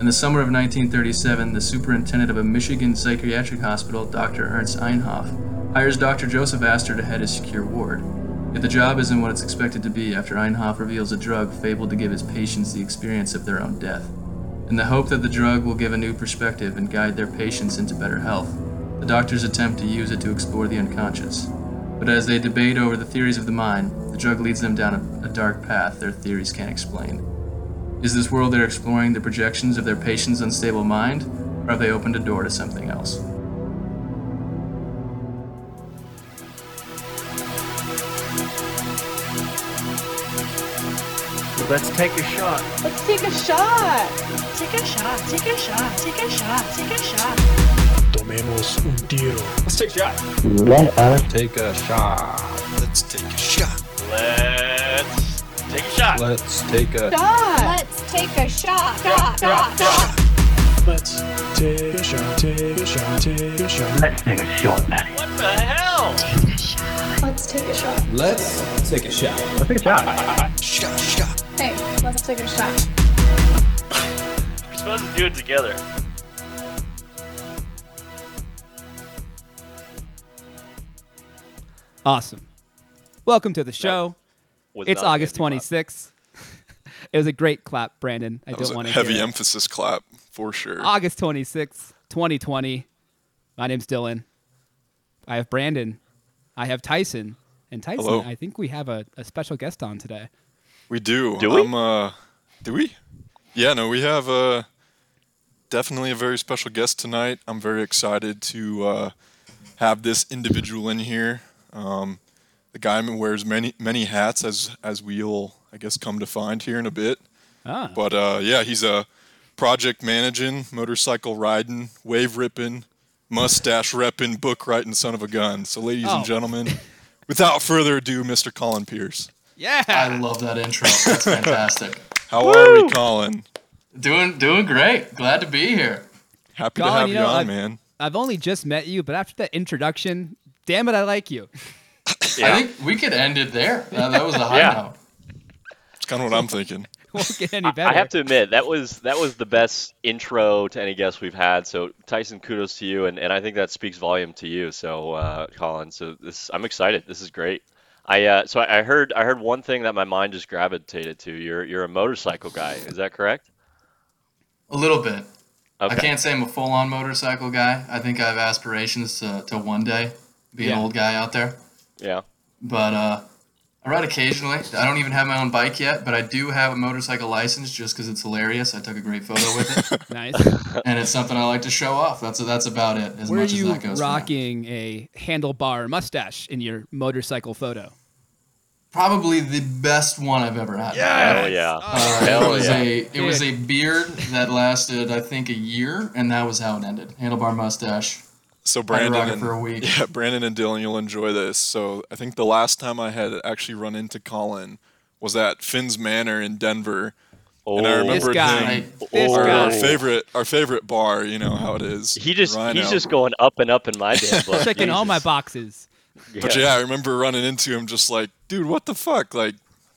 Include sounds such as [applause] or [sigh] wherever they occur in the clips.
In the summer of 1937, the superintendent of a Michigan psychiatric hospital, Dr. Ernst Einhoff, hires Dr. Joseph Astor to head his secure ward. Yet the job isn't what it's expected to be after Einhoff reveals a drug fabled to give his patients the experience of their own death. In the hope that the drug will give a new perspective and guide their patients into better health, the doctors attempt to use it to explore the unconscious. But as they debate over the theories of the mind, the drug leads them down a, a dark path their theories can't explain. Is this world they're exploring the projections of their patient's unstable mind, or have they opened a door to something else? Let's take a shot. Let's take a shot. Take a shot, take a shot, take a shot, take a shot. Tomemos un tiro. Let's take a shot. Let us Take a shot. Let's take a shot. Let's take a shot. Let's take a Shot. Let's take a shot. Shot, shot, shot. Let's take a shot. Take a shot. Take a shot. let's take a shot, Matty. What the hell? Take a shot. Let's take a shot. Let's take a shot. Let's take a shot. Shot, shot. Hey, let's take a shot. We're supposed to do it together. Awesome. Welcome to the show. Was It's August 26th. [laughs] it was a great clap, Brandon. I That don't want to heavy hear it. emphasis clap for sure. August 26th, 2020. My name's Dillon. I have Brandon. I have Tyson. And Tyson, Hello. I think we have a, a special guest on today. We do. Do we? Um, uh, do we? Yeah, no, we have uh, definitely a very special guest tonight. I'm very excited to uh, have this individual in here. Um, the guy wears many many hats, as as we'll I guess come to find here in a bit. Ah. But uh, yeah, he's a project managing, motorcycle riding, wave ripping, mustache repping, book writing son of a gun. So, ladies Oh. and gentlemen, [laughs] without further ado, Mr. Collin Pearce. Yeah. I love that intro. That's [laughs] fantastic. How are we, Collin? Doing doing great. Glad to be here. Happy Collin, to have you you, know, on, I've- man. I've only just met you, but after that introduction, damn it, I like you. Yeah. I think we could end it there. That, that was a high Yeah. note. It's kind of what I'm thinking. [laughs] Won't get any better. I have to admit that was that was the best intro to any guest we've had. So Tyson, kudos to you, and, and I think that speaks volume to you. So uh, Collin, so this I'm excited. This is great. I uh, so I I heard I heard one thing that my mind just gravitated to. You're you're a motorcycle guy. Is that correct? A little bit. Okay. I can't say I'm a full on motorcycle guy. I think I have aspirations to, to one day be Yeah. an old guy out there. Yeah. But uh, I ride occasionally. I don't even have my own bike yet, but I do have a motorcycle license just because it's hilarious. I took a great photo with it, [laughs] nice. and it's something I like to show off. That's that's about it. As Were much you as that goes. rocking a handlebar mustache in your motorcycle photo? Probably the best one I've ever had. Hell yeah. Uh, Hell it was yeah. a it was a beard that lasted I think a year, and that was how it ended. Handlebar mustache. So Brandon and for a [laughs] week. yeah, Brandon and Dillon, you'll enjoy this. So I think the last time I had actually run into Collin was at Finn's Manor in Denver, Oh, and I oh. This remembered guy. him. This Oh. Our, our favorite, our favorite bar. You know how it is. he just RiNo. he's just going up and up in my damn [laughs] book. Checking all my Jesus. boxes. But yeah, I remember running into him just like, dude, what the fuck? Like,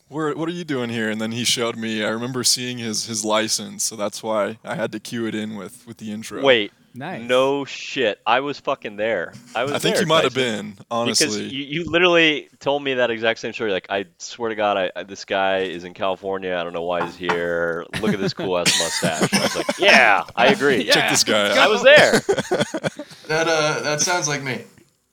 where, what are you doing here? And then he showed me. I remember seeing his his license, so that's why I had to cue it in with with the intro. Wait, Nice. no shit. I was fucking there. I was. I think there, you might have been honestly. Because you, you literally told me that exact same story. Like, I swear to God, I, I, this guy is in California. I don't know why he's here. Look at this cool ass mustache. I was like, [laughs] yeah, I agree. Yeah. Check this guy I was there. [laughs] That uh that sounds like me.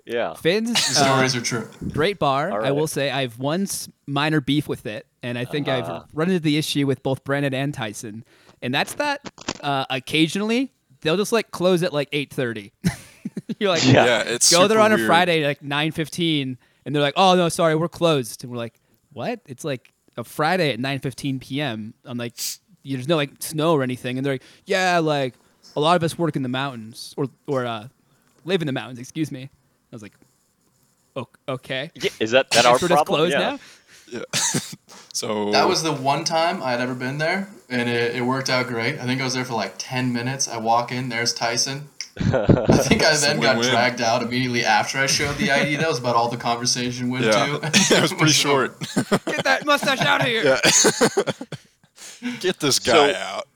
Yeah. Finn's [laughs] uh, stories are true. great bar. All I will say I have one minor beef with it, and I think Uh. I've run into the issue with both Brandon and Tyson, and that's that uh, occasionally they'll just like close at like eight thirty. [laughs] You're like, Yeah. yeah, it's go there super on a weird. Friday like nine fifteen, and they're like, oh no, sorry, we're closed, and we're like, what? It's like a Friday at nine fifteen p.m. I'm like, there's no like snow or anything, and they're like, yeah, like a lot of us work in the mountains or or uh, live in the mountains. Excuse me. I was like, okay. Yeah, Is that that [laughs] our Guess problem? closed yeah. now. [laughs] So That was the one time I had ever been there, and it, it worked out great. I think I was there for like ten minutes. I walk in, there's Tyson. I think I [laughs] then got win-win. dragged out immediately after I showed the ID. That was about all the conversation went yeah, to. [laughs] [laughs] it was pretty short. Get that mustache out of here. yeah. Get this guy So- out.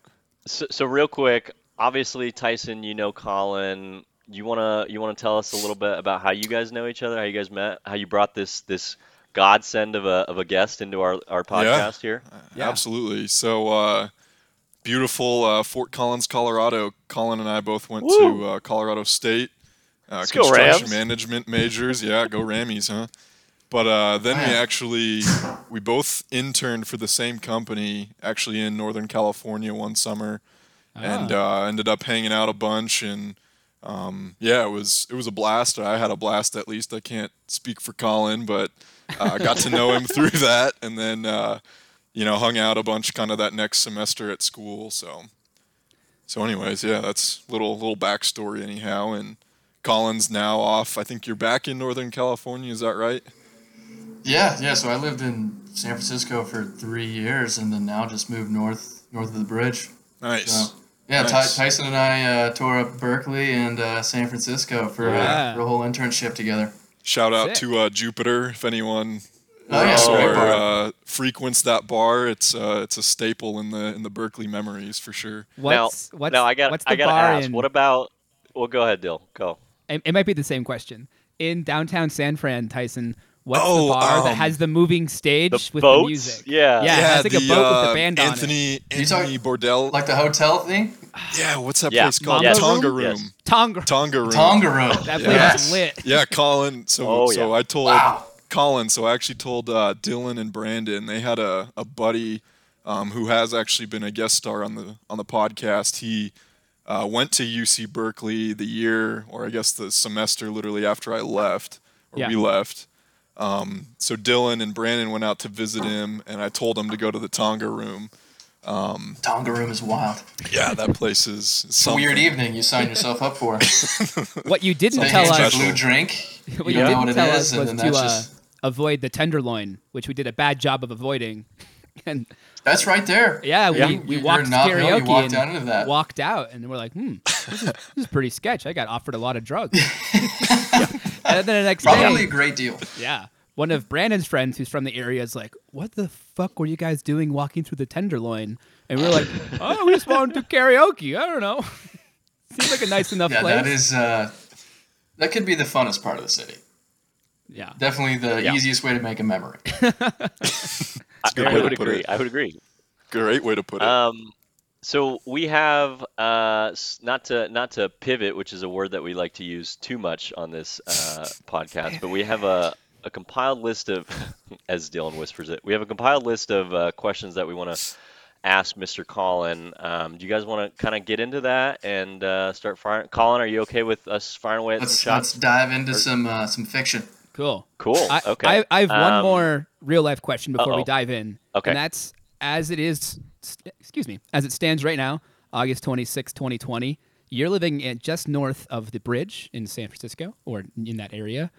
So, so real quick, obviously Tyson, you know Collin. You wanna you wanna tell us a little bit about how you guys know each other, how you guys met, how you brought this this godsend of a of a guest into our our podcast here. Yeah. Absolutely. So, uh, beautiful uh, Fort Collins, Colorado. Collin and I both went Woo! to uh, Colorado State. Uh, Let's go, construction Rams. management majors. Yeah, go Rammies, huh? But uh, then we actually we both interned for the same company actually in Northern California one summer, and uh, ended up hanging out a bunch and. Um, yeah, it was it was a blast. I had a blast at least. I can't speak for Collin, but uh, I got to know him [laughs] through that, and then uh, you know hung out a bunch kind of that next semester at school. So so anyways, yeah, that's little little backstory anyhow. And Collin's now off. I think you're back in Northern California. Is that right? Yeah, yeah. So I lived in San Francisco for three years, and then now just moved north north of the bridge. Nice. So yeah, Ty- Tyson and I uh, tore up Berkeley and uh, San Francisco for, Yeah. uh, for a whole internship together. Shout out Sick. to uh, Jupiter if anyone Oh yeah, works or uh, frequents that bar. It's uh, it's a staple in the in the Berkeley memories for sure. What's now, what's now I got I gotta ask. in? What about? Well, go ahead, Dill. Go. it, it might be the same question. In downtown San Fran, Tyson, what's Oh, the bar that um, has the moving stage The with boats? the music? Yeah. Yeah, it has like a boat with the uh, band on it. Anthony Anthony Bordell. like the hotel thing, yeah, what's that Yeah. place called? Mambo Tonga Room? Room. Yes. Tonga. Tonga Room. Tonga Room. That place yes. is lit. Yeah, Collin. So Oh, so yeah. I told Wow. Collin. So I actually told uh, Dillon and Brandon. They had a, a buddy um, who has actually been a guest star on the on the podcast. He uh, went to UC Berkeley the year, or I guess the semester, literally after I left, or Yeah. we left. Um, so Dillon and Brandon went out to visit him, and I told them to go to the Tonga Room. Tonga Room is wild. Yeah, that place is It's a weird evening you sign yourself up for. [laughs] What you didn't They tell hand you a us, blue drink. [laughs] You what you don't know didn't what it tell is, us was and to then that's uh, just avoid the tenderloin, which we did a bad job of avoiding. [laughs] And that's right there. yeah, we, You- we you're walked not karaoke You walked and down into that. walked out, and we're like, hmm, this is, this is pretty sketch. I got offered a lot of drugs. And then the next Probably day, a great deal. yeah, one of Brandon's friends who's from the area is like, "What the fuck were you guys doing walking through the Tenderloin?" And we are like, [laughs] "Oh, we just wanted to karaoke. I don't know. [laughs] Seems like a nice enough Yeah, place." that is. Uh, that could be the funnest part of the city. yeah, Definitely the Yeah. easiest way to make a memory. [laughs] I, I way would to put agree. it. I would agree. Great way to put it. Um, so we have uh, not to not to pivot, which is a word that we like to use too much on this uh, [laughs] podcast, but we have a, a compiled list of, [laughs] as Dillon whispers it, we have a compiled list of uh, questions that we want to ask Mr. Collin. Um, do you guys want to kind of get into that and uh, start firing? Collin, are you okay with us firing away at Let's some let's dive into some uh, some fiction. cool. Cool. I, okay. I, I have one Um, more real life question before we uh-oh. dive in. Okay. And that's as it is, st- excuse me, as it stands right now, August 26, 2020. You're living in just north of the bridge in San Francisco or in that area.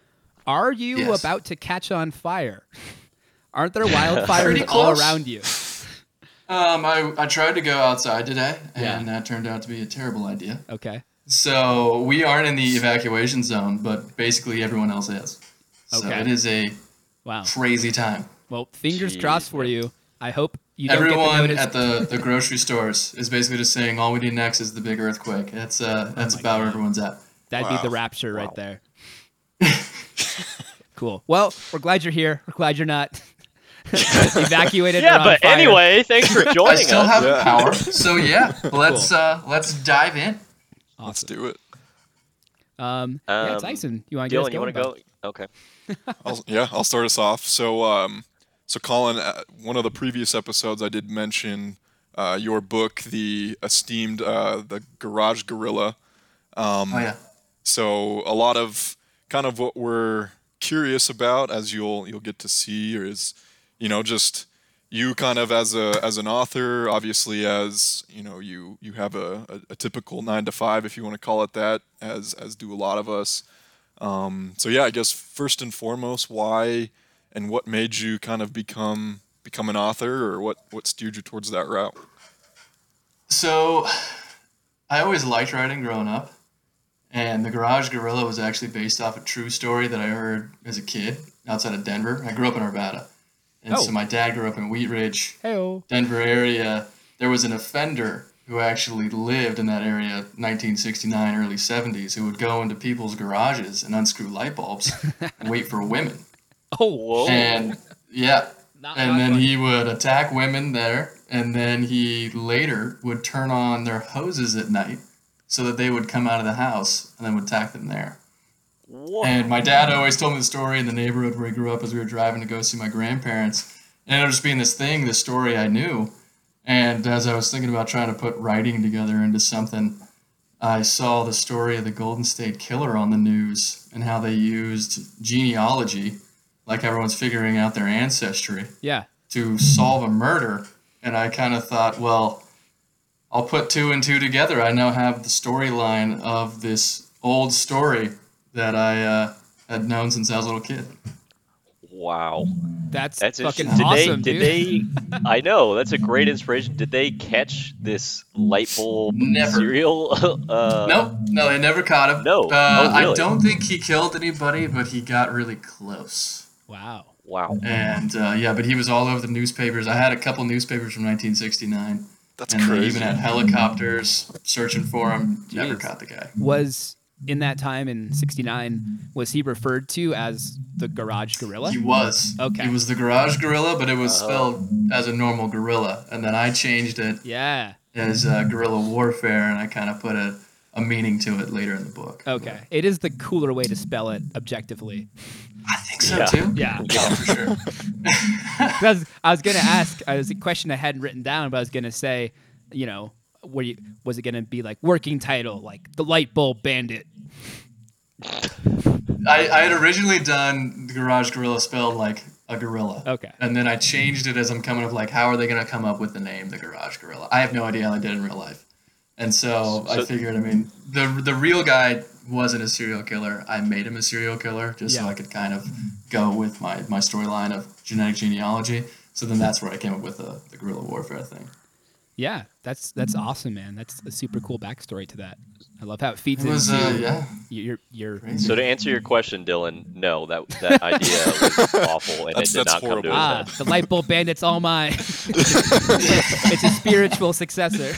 Are you Yes. about to catch on fire? [laughs] Aren't there wildfires all around you? Um, I, I tried to go outside today, Yeah. and that turned out to be a terrible idea. Okay. So we aren't in the evacuation zone, but basically everyone else is. So Okay. it is a Wow. crazy time. Well, fingers Jeez, crossed for you. I hope you don't Everyone get the at the, the grocery stores is basically just saying all we need next is the big earthquake. That's uh that's Oh my about where everyone's at. That'd be the rapture Wow. right there. [laughs] cool. Well, we're glad you're here. We're glad you're not [laughs] evacuated. yeah, but fire. anyway, thanks for joining. [laughs] I joining still us. have Yeah. power, so yeah, let's uh let's dive in. Let's do it. Um, yeah, Um, Tyson, you want to Dillon, you want to go? Okay. I'll, yeah, I'll start us off. So, um, so Collin, uh, one of the previous episodes, I did mention uh, your book, the esteemed uh, the Garage Guerrilla. Um, Oh yeah. So, a lot of kind of what we're curious about, as you'll you'll get to see, is you know just you kind of as a as an author, obviously as you know you you have a, a, a typical nine to five, if you want to call it that, as as do a lot of us. Um, so yeah, I guess first and foremost, why and what made you kind of become become an author, or what what steered you towards that route? So, I always liked writing growing up, and the Garage Guerrilla was actually based off a true story that I heard as a kid outside of Denver. I grew up in Arvada, and Oh. so my dad grew up in Wheat Ridge, Heyo. Denver area. There was an offender who actually lived in that area 1969 early 70s who would go into people's garages and unscrew light bulbs [laughs] and wait for women Oh, Whoa. and yeah not and then he would attack women there and then he later would turn on their hoses at night so that they would come out of the house and then would attack them there Whoa. and my dad always told me the story in the neighborhood where he grew up as we were driving to go see my grandparents. And it ended up just being this thing, this story I knew. And as I was thinking about trying to put writing together into something, I saw the story of the Golden State Killer on the news and how they used genealogy, like everyone's figuring out their ancestry, yeah. to solve a murder. And I kind of thought, well, I'll put two and two together. I now have the storyline of this old story that I uh, had known since I was a little kid. Wow. That's, That's fucking interesting. Did awesome, they? dude. Did they? I know that's a great inspiration. Did they catch this light bulb Never. serial? [laughs] uh, nope, no, they never caught him. No. uh, Oh, I don't think he killed anybody, but he got really close. Wow. Wow. And uh, yeah, but he was all over the newspapers. I had a couple newspapers from 1969, That's and they crazy. even had helicopters searching for him. Never caught the guy. Was in that time in '69 was he referred to as the Garage Gorilla? He was. Okay. He was the garage gorilla, but it was Oh. spelled as a normal gorilla, and then I changed it Yeah. as uh, guerrilla warfare, and I kind of put a, a meaning to it later in the book. Okay. It is the cooler way to spell it objectively. I think so Yeah. too. Yeah. Yeah, for sure. [laughs] Because I was gonna ask, I was a question I hadn't written down, but I was gonna say, you know, were you, was it gonna be like working title, like the Light Bulb Bandit? I, I had originally done the garage gorilla spelled like a gorilla. Okay. And then I changed it as I'm coming up like, how are they going to come up with the name the garage gorilla? I have no idea how they did in real life. And so, I figured, I mean, the the real guy wasn't a serial killer. I made him a serial killer just so I could kind of go with my, my storyline of genetic genealogy. So then that's where I came up with the, the guerrilla warfare thing. Yeah, that's that's awesome, man. That's a super cool backstory to that. I love how it feeds It was, into uh, yeah. your your. Crazy. So to answer your question, Dillon, no, that that idea was [laughs] awful, and That's- it did that's not come to Ah, head. the light bulb bandit's all mine. [laughs] [laughs] it's a spiritual successor.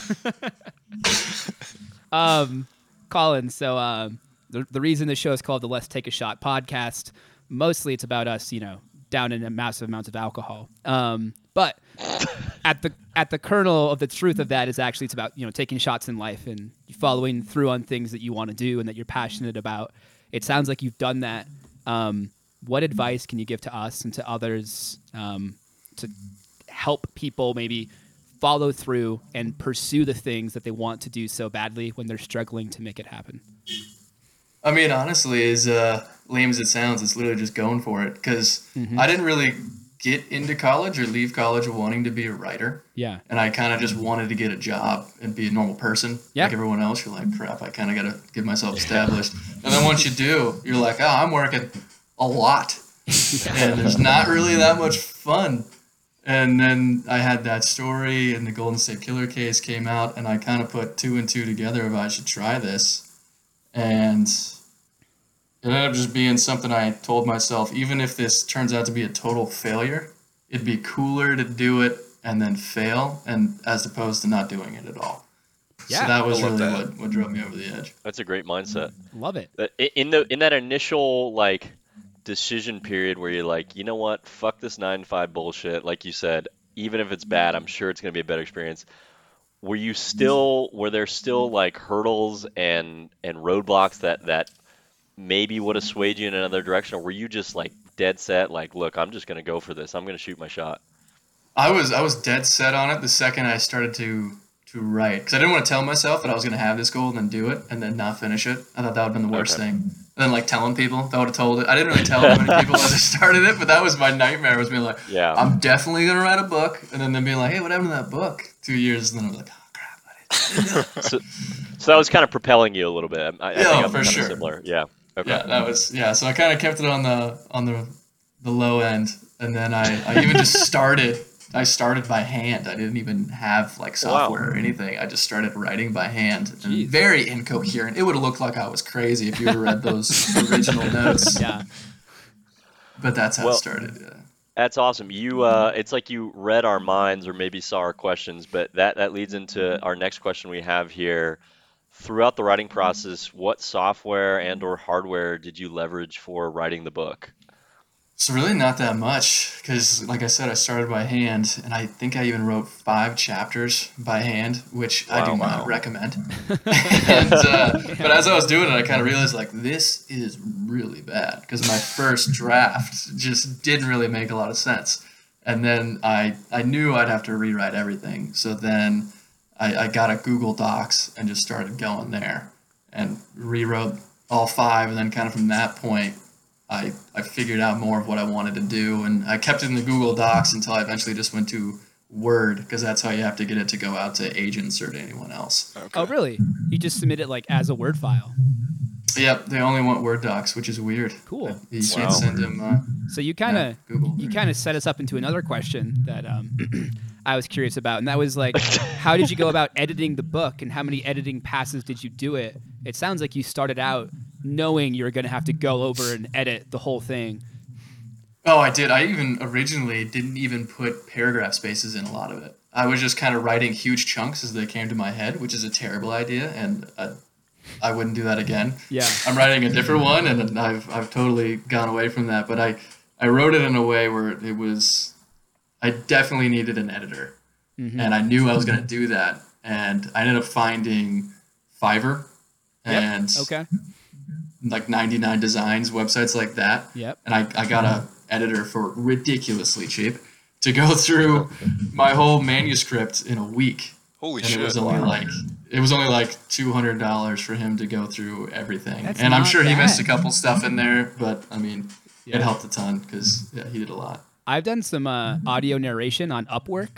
um, Collin. So um, the the reason the show is called the Let's Take a Shot podcast, mostly it's about us, you know, down in a massive amounts of alcohol. Um, but [laughs] at the at the kernel of the truth of that is actually it's about you know taking shots in life and following through on things that you want to do and that you're passionate about. It sounds like you've done that. Um, what advice can you give to us and to others um, to help people maybe follow through and pursue the things that they want to do so badly when they're struggling to make it happen? I mean, honestly, as uh, lame as it sounds, it's literally just going for it because Mm-hmm. I didn't really get into college or leave college wanting to be a writer. Yeah. And I kind of just wanted to get a job and be a normal person Yeah. like everyone else. You're like, crap, I kind of got to get myself established. and then once you do, you're like, oh, I'm working a lot. [laughs] and there's not really that much fun. And then I had that story, and the Golden State Killer case came out, and I kind of put two and two together if I should try this. And it ended up just being something I told myself, even if this turns out to be a total failure, it'd be cooler to do it and then fail, and as opposed to not doing it at all. Yeah, so that was really that. what, what drove me over the edge. That's a great mindset. Love it. Uh, that- In the in that initial like decision mm-hmm. period where you're like, you know what, fuck this nine to five bullshit. Like you said, even if it's bad, I'm mm-hmm. sure it's gonna be a better experience. Were you mm-hmm. still were there still like hurdles and and roadblocks that that maybe would have swayed you in another direction, or were you just like dead set, like, look, I'm just gonna go for this. I'm gonna shoot my shot. I was I was dead set on it the second I started to to write because I didn't want to tell myself that I was going to have this goal and then do it and then not finish it. I thought that would have been the worst Okay. thing. And then like telling people that would have told it. I didn't really tell many people as I started it, but that was my nightmare. Was being like, Yeah. I'm definitely to write a book, and then them being like, Hey, what happened to that book? Two years, and then I'm like, Oh crap, I [laughs] so, so that was kind of propelling you a little bit. I, I Yeah, think I'm for sure. similar. Yeah. Okay. Yeah, that was yeah. So I kind of kept it on the on the the low end, and then I I even just started. I started by hand. I didn't even have like Wow. software or anything. I just started writing by hand. And very incoherent. It would have looked like I was crazy if you had read those [laughs] original notes. Yeah. But that's how Well- it started. Yeah. That's awesome. You, uh, it's like you read our minds or maybe saw our questions, but that that leads into our next question we have here. Throughout the writing process, what software and or hardware did you leverage for writing the book? It's really not that much because, like I said, I started by hand, and I think I even wrote five chapters by hand, which I do Wow. not recommend. [laughs] [laughs] and, uh, but as I was doing it, I kind of realized like this is really bad because my first draft just didn't really make a lot of sense, and then I I knew I'd have to rewrite everything. So then I, I got a Google Docs and just started going there and rewrote all five, and then kind of from that point. I, I figured out more of what I wanted to do, and I kept it in the Google Docs until I eventually just went to Word because that's how you have to get it to go out to agents or to anyone else. Okay. Oh, really? You just submit it like as a Word file. Yep, they only want Word docs, which is weird. Cool. You Wow. can't send them. Uh, So you kind of yeah, you kind of set us up into another question that um, [clears throat] I was curious about, and that was like, how did you go about editing the book, and how many editing passes did you do it? It sounds like you started out knowing you're going to have to go over and edit the whole thing. Oh, I did. I even originally didn't even put paragraph spaces in a lot of it. I was just kind of writing huge chunks as they came to my head, which is a terrible idea, and uh, I wouldn't do that again. Yeah. I'm writing a different one, and I've I've totally gone away from that. But I I wrote it in a way where it was I definitely needed an editor, Mhm. and I knew I was going to do that, and I ended up finding Fiverr Yep. Okay. Like 99 Designs websites like that Yep. and I, I got a editor for ridiculously cheap to go through my whole manuscript in a week Holy and shit! it was only like it was only like $200 for him to go through everything That's and i'm not sure he missed a couple stuff in there but i mean Yeah. it helped a ton because yeah he did a lot I've done some uh, audio narration on Upwork.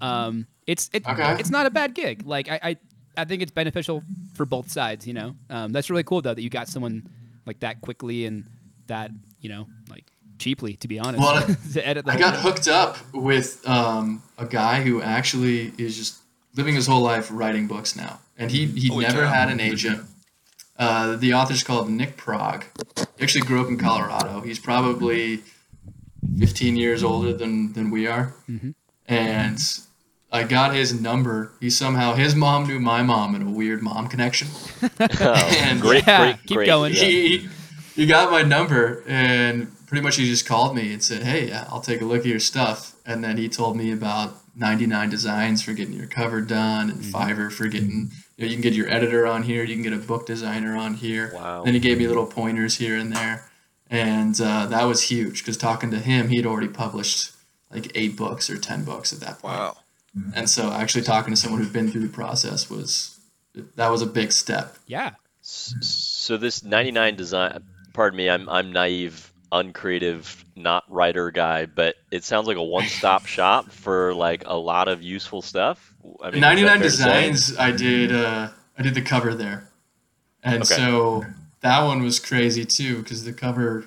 Um, it's it, Okay. it's not a bad gig. Like I, I I think it's beneficial for both sides. You know, um, that's really cool though that you got someone like that quickly and that you know like cheaply. To be honest, Well, [laughs] to edit I got thing. hooked up with um, a guy who actually is just living his whole life writing books now, and he he Holy never had an agent. Uh, the author's called Nick Pirog. He actually grew up in Colorado. He's probably 15 years older than than we are, Mhm. and I got his number. He somehow his mom knew my mom in a weird mom connection. [laughs] Oh, And- great, Yeah, great, keep great. going. Yeah. he he got my number and pretty much he just called me and said, "Hey, I'll take a look at your stuff." And then he told me about 99 designs for getting your cover done and Fiverr for getting you, know, you can get your editor on here, you can get a book designer on here. Wow. Then he gave me little pointers here and there, and uh, that was huge because talking to him, he'd already published like eight books or ten books at that point. Wow. And so actually talking to someone who'd been through the process was that was a big step. Yeah. So this 99 design, pardon me, I'm I'm naive, uncreative, not writer guy, but it sounds like a one-stop [laughs] shop for like a lot of useful stuff. I mean, 99 fair to say? designs i did uh i did the cover there and Okay. so that one was crazy too because the cover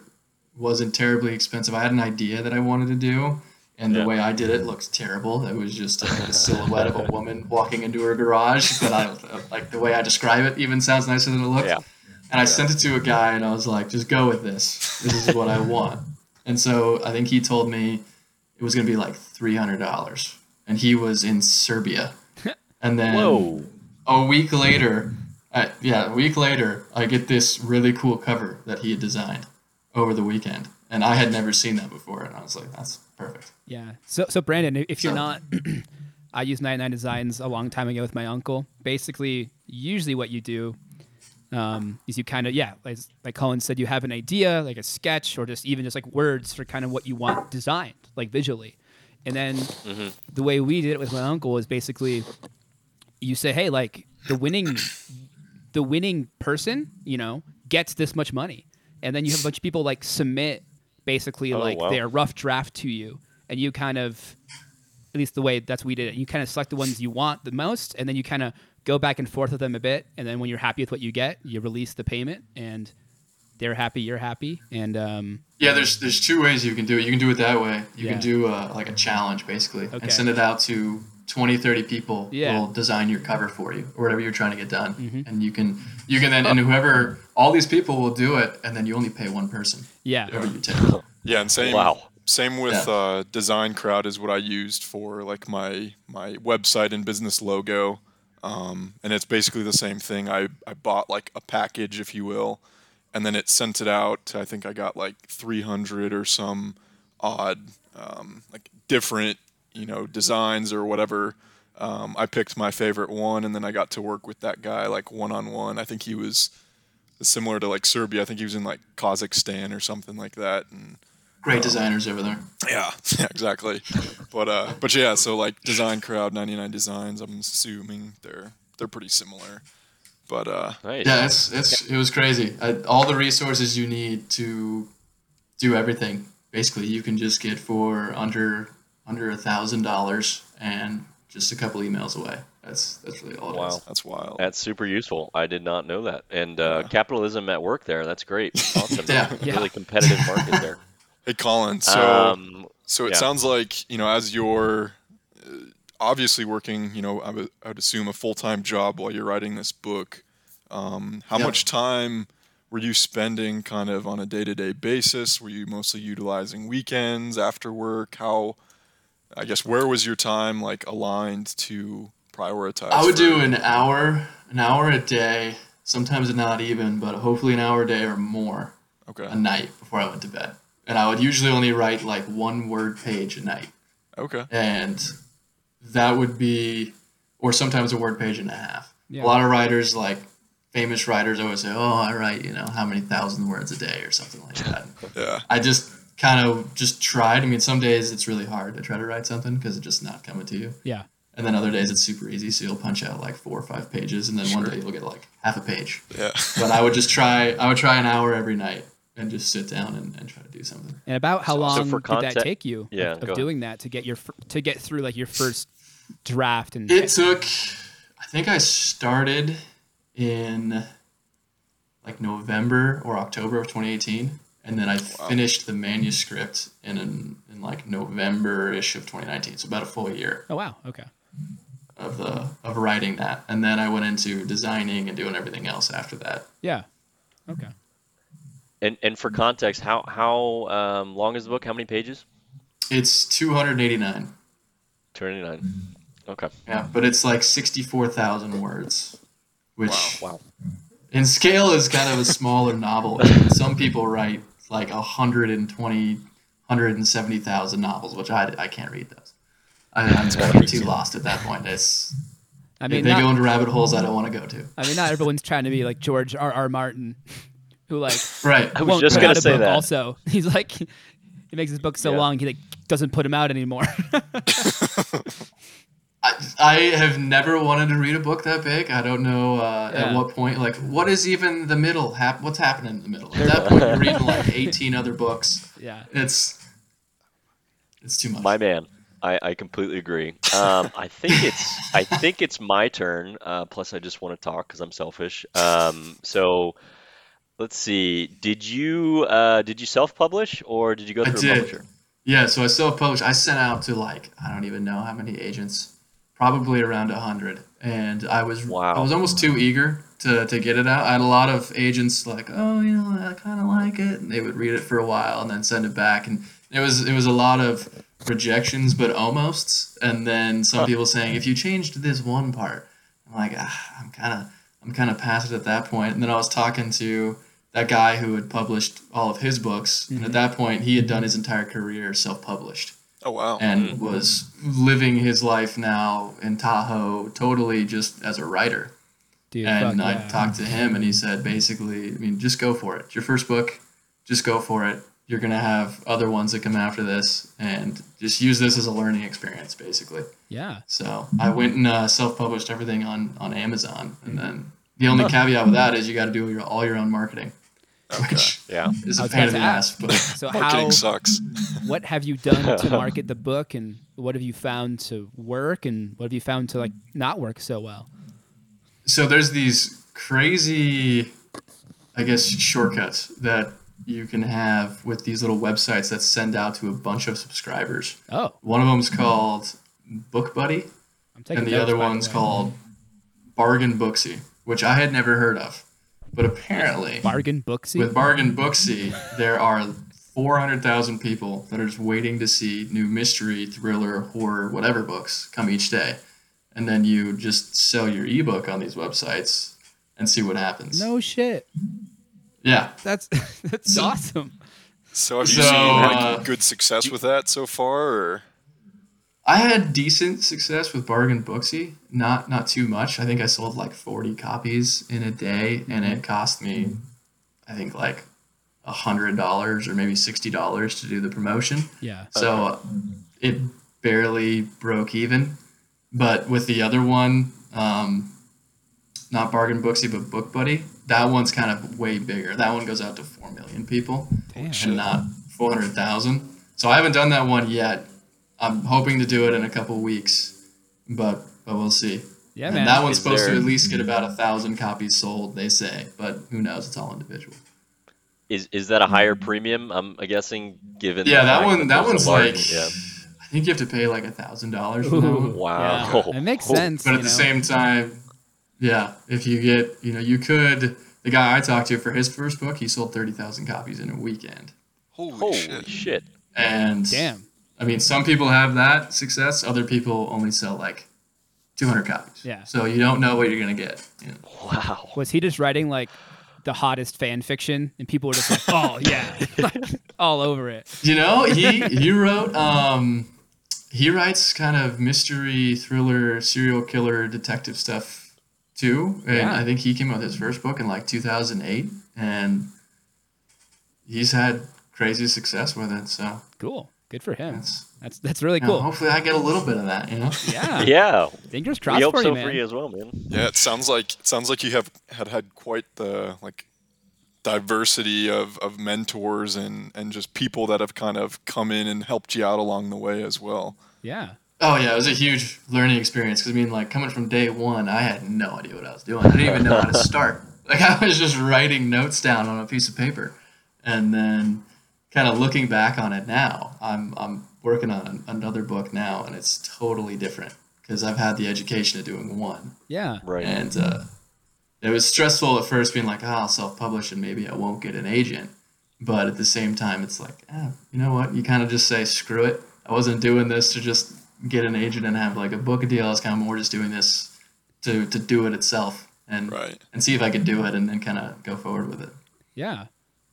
wasn't terribly expensive i had an idea that i wanted to do and the Yeah. way i did it looked terrible. It was just a, a silhouette of a [laughs] woman walking into her garage but i like the way i describe it even sounds nicer than it looked Yeah. and i sent it to a guy and i was like just go with this. This is what i [laughs] want. And so i think he told me it was going to be like $300 and he was in serbia. [laughs] And then Whoa. a week later, uh, yeah, a week later, I get this really cool cover that he had designed over the weekend, and I had never seen that before, and I was like, "That's perfect." Yeah. So, so Brandon, if you're not, [clears throat] I used 99 Designs a long time ago with my uncle. Basically, usually what you do um, is you kind of, yeah, like, like Collin said, you have an idea, like a sketch, or just even just like words for kind of what you want designed, like visually. And then the way we did it with my uncle is basically you say, hey, like the winning, the winning person, you know, gets this much money, and then you have a bunch of people like submit basically Oh, like wow. their rough draft to you, and you kind of, at least the way that's we did it, you kind of select the ones you want the most, and then you kind of go back and forth with them a bit, and then when you're happy with what you get, you release the payment, and they're happy, you're happy, and um, Yeah, there's there's two ways you can do it. You can do it that way. You Yeah. can do uh, like a challenge basically, Okay. and send it out to 20, 30 people. Yeah. will design your cover for you or whatever you're trying to get done, Mhm. and you can you can then and whoever all these people will do it, and then you only pay one person. yeah, Whoever you take. Yeah, and same Wow. Same with Yeah. uh, Design Crowd is what I used for like my my website and business logo, um, and it's basically the same thing. I I bought like a package, if you will, and then it sent it out. I think I got like 300 or some odd um, like different you know designs or whatever. Um, I picked my favorite one, and then I got to work with that guy like one on one. I think he was similar to like Serbia. I think he was in like Kazakhstan or something like that, and Great designers over there. yeah, [laughs] yeah, exactly. But uh, but yeah, so like Design Crowd, 99 Designs. I'm assuming they're they're pretty similar. But uh, Nice. Yeah, it's it's it was crazy. I, all the resources you need to do everything, basically, you can just get for under under a thousand dollars and just a couple emails away. That's that's really all it is. Wow. that's wild. That's super useful. I did not know that. And uh, capitalism at work there. That's great. [laughs] Awesome. Yeah. Yeah. Really competitive market there. [laughs] Hey, Collin. So um, so it yeah. sounds like you know as you're uh, obviously working, you know, I would, I would assume a full time job while you're writing this book. Um, how Yep. much time were you spending kind of on a day to day basis? Were you mostly utilizing weekends after work? How I guess where was your time like aligned to prioritize? I would do an hour, an hour a day, sometimes not even, but hopefully an hour a day or more Okay. a night before I went to bed. And I would usually only write like one word page a night. Okay. and that would be or sometimes a word page and a half Yeah. a lot of writers like famous writers always say oh i write you know how many thousand words a day or something like that [laughs] Yeah. i just kind of just tried i mean some days it's really hard to try to write something because it's just not coming to you Yeah. and then other days it's super easy so you'll punch out like four or five pages and then one day you'll get like half a page Yeah. [laughs] but i would just try i would try an hour every night and just sit down and, and try to do something And about how So- long so for did that take you? Yeah, of, go of ahead. doing that to get your to get through like your first draft and It took, I think I started in like November or October of 2018, and then I finished the manuscript in in, in like November ish of 2019. So about a full year oh wow okay of the of writing that, and then I went into designing and doing everything else after that. yeah okay and and for context, how how um, long is the book? How many pages? It's 289. Twenty nine. Okay. Yeah, but it's like 64,000 words, which Wow. in scale is kind of a smaller [laughs] novel. Some people write like 120, 170,000 novels, which I, I can't read those. I, I'm too lost at that point. It's, [laughs] I mean they not, go into rabbit holes I don't want to go to. I mean not everyone's trying to be like George R. R. Martin, [laughs] who like Right. I was won't just gonna a say book that. Also, he's like he makes his book so Yeah. long he like doesn't put them out anymore. I, I have never wanted to read a book that big. I don't know uh, Yeah. at what point, like, what is even the middle? Hap- what's happening in the middle? At that point, you're reading like [laughs] 18 other books. yeah. It's, it's too much. My man, I, I completely agree. Um, I think it's I think it's my turn. Uh, plus, I just want to talk because I'm selfish. Um, so let's see. Did you uh, did you self-publish or did you go I through a publisher? Yeah, so I self-published. I sent out to like I don't even know how many agents, probably around a hundred, and I was Wow. I was almost too eager to, to get it out. I had a lot of agents like, oh, you know, I kind of like it, and they would read it for a while and then send it back, and it was it was a lot of rejections, but almost, and then some people saying, if you changed this one part, I'm like, ah, I'm kind of I'm kind of past it at that point, and then I was talking to that guy who had published all of his books, and at that point, he had done his entire career self-published Oh wow. and was living his life now in Tahoe, totally just as a writer. Dude, and fuck I yeah. talked to him, and he said basically, I mean, just go for it. It's your first book, just go for it. You're gonna have other ones that come after this, and just use this as a learning experience, basically. Yeah. So I went and uh, self-published everything on on Amazon, and then the only caveat with that is you got to do your, all your own marketing, which [laughs] Yeah. is I a was pain in the to ass. ask. But [laughs] So how sucks. [laughs] what have you done to market the book and what have you found to work and what have you found to like not work so well? so there's these crazy i guess shortcuts that you can have with these little websites that send out to a bunch of subscribers Oh, one of them is called book buddy I'm taking and the other one's called bargain booksy which i had never heard of but apparently Bargain Booksy. with bargain booksy there are 400,000 people that are just waiting to see new mystery, thriller, horror, whatever books come each day. And then you just sell your ebook on these websites and see what happens. No shit. Yeah. That's [laughs] that's So- awesome. So have you So, seen uh, good success with that so far, or I had decent success with Bargain Booksy. Not not too much. I think I sold like 40 copies in a day and it cost me I think like a hundred dollars or maybe sixty dollars to do the promotion. Yeah. So uh, it barely broke even. But with the other one, um, not Bargain Booksy, but Book Buddy, that one's kind of way bigger. That one goes out to 4 million people Damn. and not 400,000. So I haven't done that one yet. I'm hoping to do it in a couple weeks, but but we'll see. Yeah, and man. that one's Is supposed there- to at least get about a thousand copies sold, they say, but who knows? It's all individual. Is is that a higher mm-hmm. premium? I'm guessing given. Yeah, the that one. That there's one's large- like. Yeah. I think you have to pay like a thousand dollars for that one. Wow. Yeah. [laughs] It makes Oh. sense. But at the know? same time, yeah, if you get, you know, you could. The guy I talked to for his first book, he sold thirty thousand copies in a weekend. holy, Holy shit? shit. And Damn. I mean, some people have that success. Other people only sell like two hundred copies. Yeah. So you don't know what you're gonna get. You know? Wow. Was he just writing like the hottest fan fiction and people were just like, [laughs] "Oh yeah," [laughs] all over it? You know, he he wrote um he writes kind of mystery, thriller, serial killer, detective stuff too. And Yeah. I think he came out with his first book in like 2008 and he's had crazy success with it. So Cool. Good for him. that's That's that's really you know, cool. hopefully I get a little bit of that, you know. [laughs] Yeah. Yeah. Fingers We crossed hope for so you, man. for you as well, man. Yeah, it sounds like it sounds like you have had had quite the like diversity of, of mentors and, and just people that have kind of come in and helped you out along the way as well. Yeah. Oh yeah, it was a huge learning experience because I mean, like coming from day one, I had no idea what I was doing. I didn't even know how to [laughs] start. Like I was just writing notes down on a piece of paper, and then kind of looking back on it now, I'm I'm working on an, another book now, and it's totally different because I've had the education of doing one, Yeah. Right. and uh, it was stressful at first, being like, oh, I'll self-publish and maybe I won't get an agent, but at the same time, it's like, eh, you know what? You kind of just say, screw it. I wasn't doing this to just get an agent and have like a book deal. I was kind of more just doing this to to do it itself and Right. and see if I could do it and then kind of go forward with it. Yeah.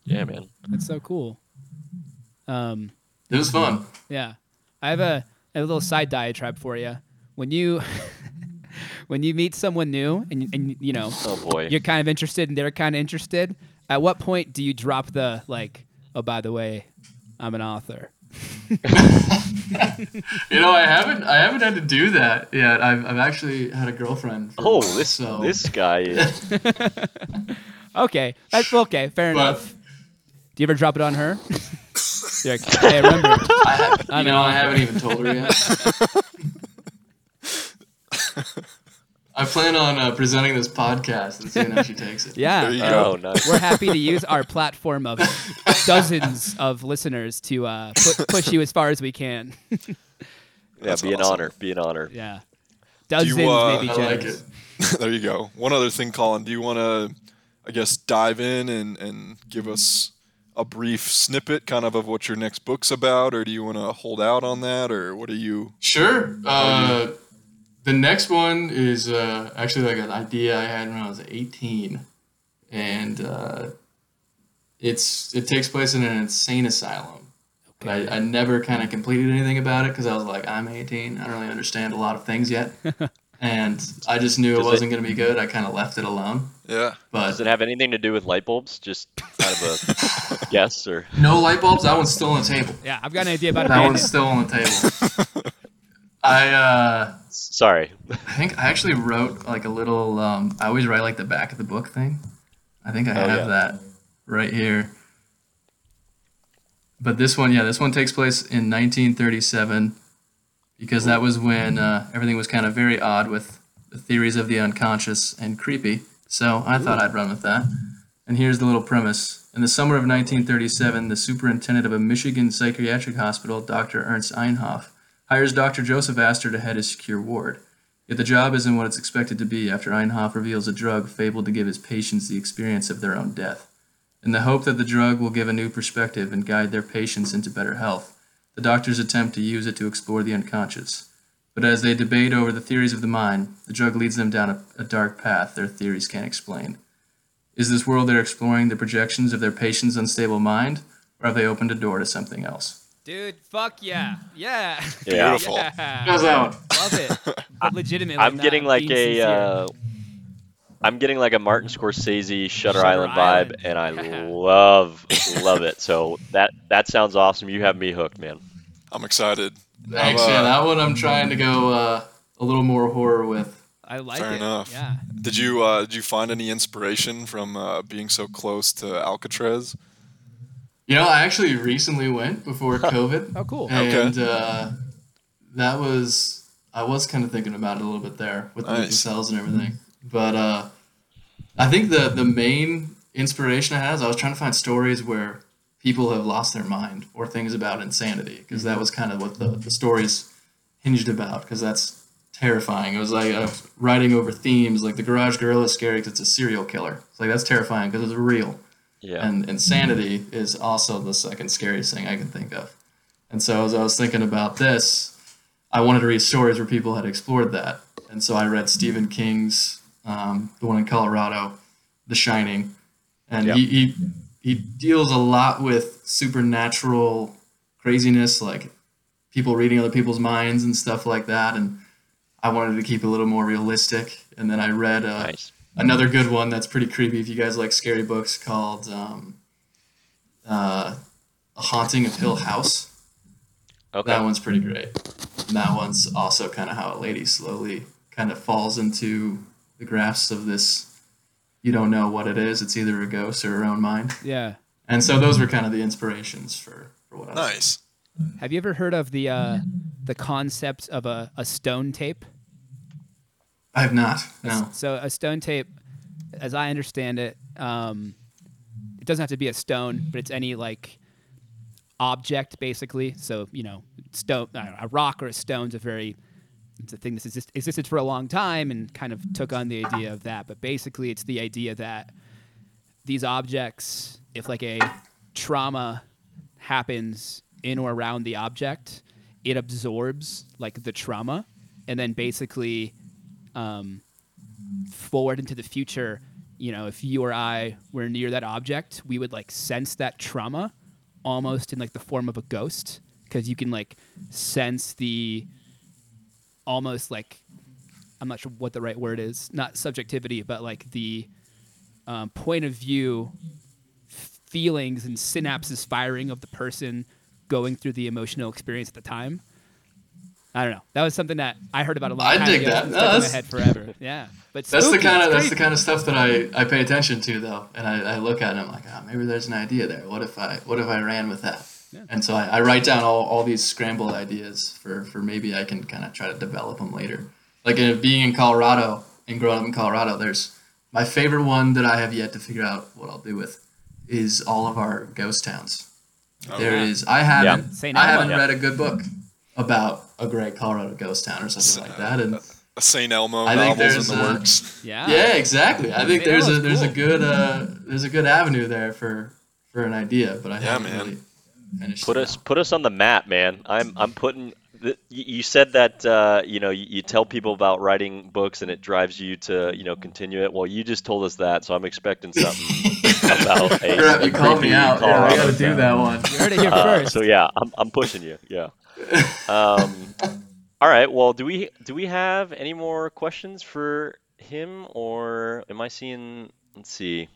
yeah, man. That's so cool. Um. It was fun. Yeah. I have a, a little side diatribe for you. When you [laughs] when you meet someone new and and you know Oh boy. you're kind of interested and they're kind of interested, at what point do you drop the like, oh by the way, I'm an author? [laughs] You know, I haven't I haven't had to do that yet. I've I've actually had a girlfriend. For Oh, while, this so this guy is. [laughs] Okay, that's okay, fair But enough. Do you ever drop it on her? You're like, hey, remember? [laughs] I, have, I'm you know, I haven't even told her yet. [laughs] I plan on uh, presenting this podcast and seeing how she takes it. Yeah. There you Oh, go. nice. We're happy to use our platform of [laughs] dozens of listeners to uh, pu- push you as far as we can. Yeah, That's be an honor. Be an honor. Yeah. Dozens, uh, maybe I like generous. it. there you go. One other thing, Collin. Do you want to, I guess, dive in and, and give us a brief snippet, kind of, of what your next book's about, or do you want to hold out on that, or what are you? Sure. Uh, the next one is uh, actually like an idea I had when I was 18, and uh, it's it takes place in an insane asylum. But I, I never kind of completed anything about it because I was like, I'm 18. I don't really understand a lot of things yet, [laughs] and I just knew it Does it- wasn't going to be good. I kind of left it alone. Yeah. But Does it have anything to do with light bulbs? Just kind of a [laughs] guess, or no light bulbs. That one's still on the table. Yeah, I've got an idea about That it. one's still on the table. I uh, sorry. I think I actually wrote like a little. Um, I always write like the back of the book thing. I think I Oh, have yeah. that right here. But this one, yeah, this one takes place in 1937 because that was when uh, everything was kind of very odd with the theories of the unconscious and creepy. So I thought I'd run with that. And here's the little premise. In the summer of 1937, the superintendent of a Michigan psychiatric hospital, Dr. Ernst Einhoff, hires Dr. Joseph Astor to head his secure ward. Yet the job isn't what it's expected to be after Einhoff reveals a drug fabled to give his patients the experience of their own death. In the hope that the drug will give a new perspective and guide their patients into better health, the doctors attempt to use it to explore the unconscious. But as they debate over the theories of the mind, the drug leads them down a, a dark path their theories can't explain. Is this world they're exploring the projections of their patient's unstable mind, or have they opened a door to something else? Dude, fuck yeah. Yeah. [laughs] Yeah. Beautiful. Yeah. How's that one? Love it. But [laughs] legitimately. I'm not getting like being a sincere. uh, I'm getting like a Martin Scorsese Shutter, Shutter Island, Island. vibe, and I [laughs] love love it. So that that sounds awesome. You have me hooked, man. I'm excited. Thanks, I'm, uh, yeah. That one I'm trying to go uh, a little more horror with. I like it. Fair it. enough. Yeah. Did you uh, did you find any inspiration from uh, being so close to Alcatraz? You know, I actually recently went before COVID. Oh, cool. And uh, that was, I was kind of thinking about it a little bit there with the Nice. empty cells and everything. But uh, I think the, the main inspiration I had is I was trying to find stories where people have lost their mind or things about insanity because that was kind of what the, the stories hinged about because that's terrifying. It was like I was writing over themes like the Garage Guerrilla is scary because it's a serial killer. It's like that's terrifying because it's real. Yeah. And insanity is also the second scariest thing I can think of. And so as I was thinking about this, I wanted to read stories where people had explored that. And so I read Stephen King's, um, the one in Colorado, The Shining. And Yep. he, he, he deals a lot with supernatural craziness, like people reading other people's minds and stuff like that. And I wanted to keep it a little more realistic. And then I read uh, nice. another good one that's pretty creepy if you guys like scary books called um, uh, a haunting of hill house Okay. that one's pretty great and that one's also kind of how a lady slowly kind of falls into the grasp of this you don't know what it is it's either a ghost or her own mind Yeah. and so those were kind of the inspirations for, for what i was Nice. Have you ever heard of the uh, the concept of a, a stone tape? i have not no So a stone tape, as I understand it, um, it doesn't have to be a stone, but it's any like object basically. So you know, stone, know, a rock or a stone's a very it's a thing that's exist- existed for a long time and kind of took on the idea of that. But basically, it's the idea that these objects, if like a trauma happens in or around the object, it absorbs like the trauma, and then basically um, forward into the future, you know, if you or I were near that object, we would like sense that trauma almost in like the form of a ghost because you can like sense the almost like I'm not sure what the right word is, not subjectivity, but like the um, point of view, feelings, and synapses firing of the person going through the emotional experience at the time. I don't know. That was something that I heard about a lot. I time dig that. No, stuck in my head forever. Yeah, but that's the kind of that's the kind of stuff that I, I pay attention to though and I, I look at it and I'm like oh maybe there's an idea there what if I what if I ran with that and so I, I write down all, all these scrambled ideas for, for maybe I can kind of try to develop them later like in, being in Colorado and growing up in Colorado there's my favorite one that I have yet to figure out what I'll do with is all of our ghost towns there yeah. is I haven't St. I haven't Yeah. read a good book about a great Colorado ghost town or something like that and A St. Elmo I think novels in there's, the uh, works. Yeah. yeah, exactly. I think Yeah, there's a that's there's a good uh there's a good avenue there for for an idea, but I Yeah, haven't man. really finished. Put us out. put us on the map, man. I'm I'm putting. The, you you said that uh, you know you, you tell people about writing books and it drives you to you know continue it. Well, you just told us that, so I'm expecting something [laughs] about a, Crap, a you called me out. Yeah, I Colorado gotta do that one. You heard it here Uh, first. so yeah, I'm I'm pushing you. Yeah. Um, all right. Well, do we do we have any more questions for him, or am I seeing? Let's see.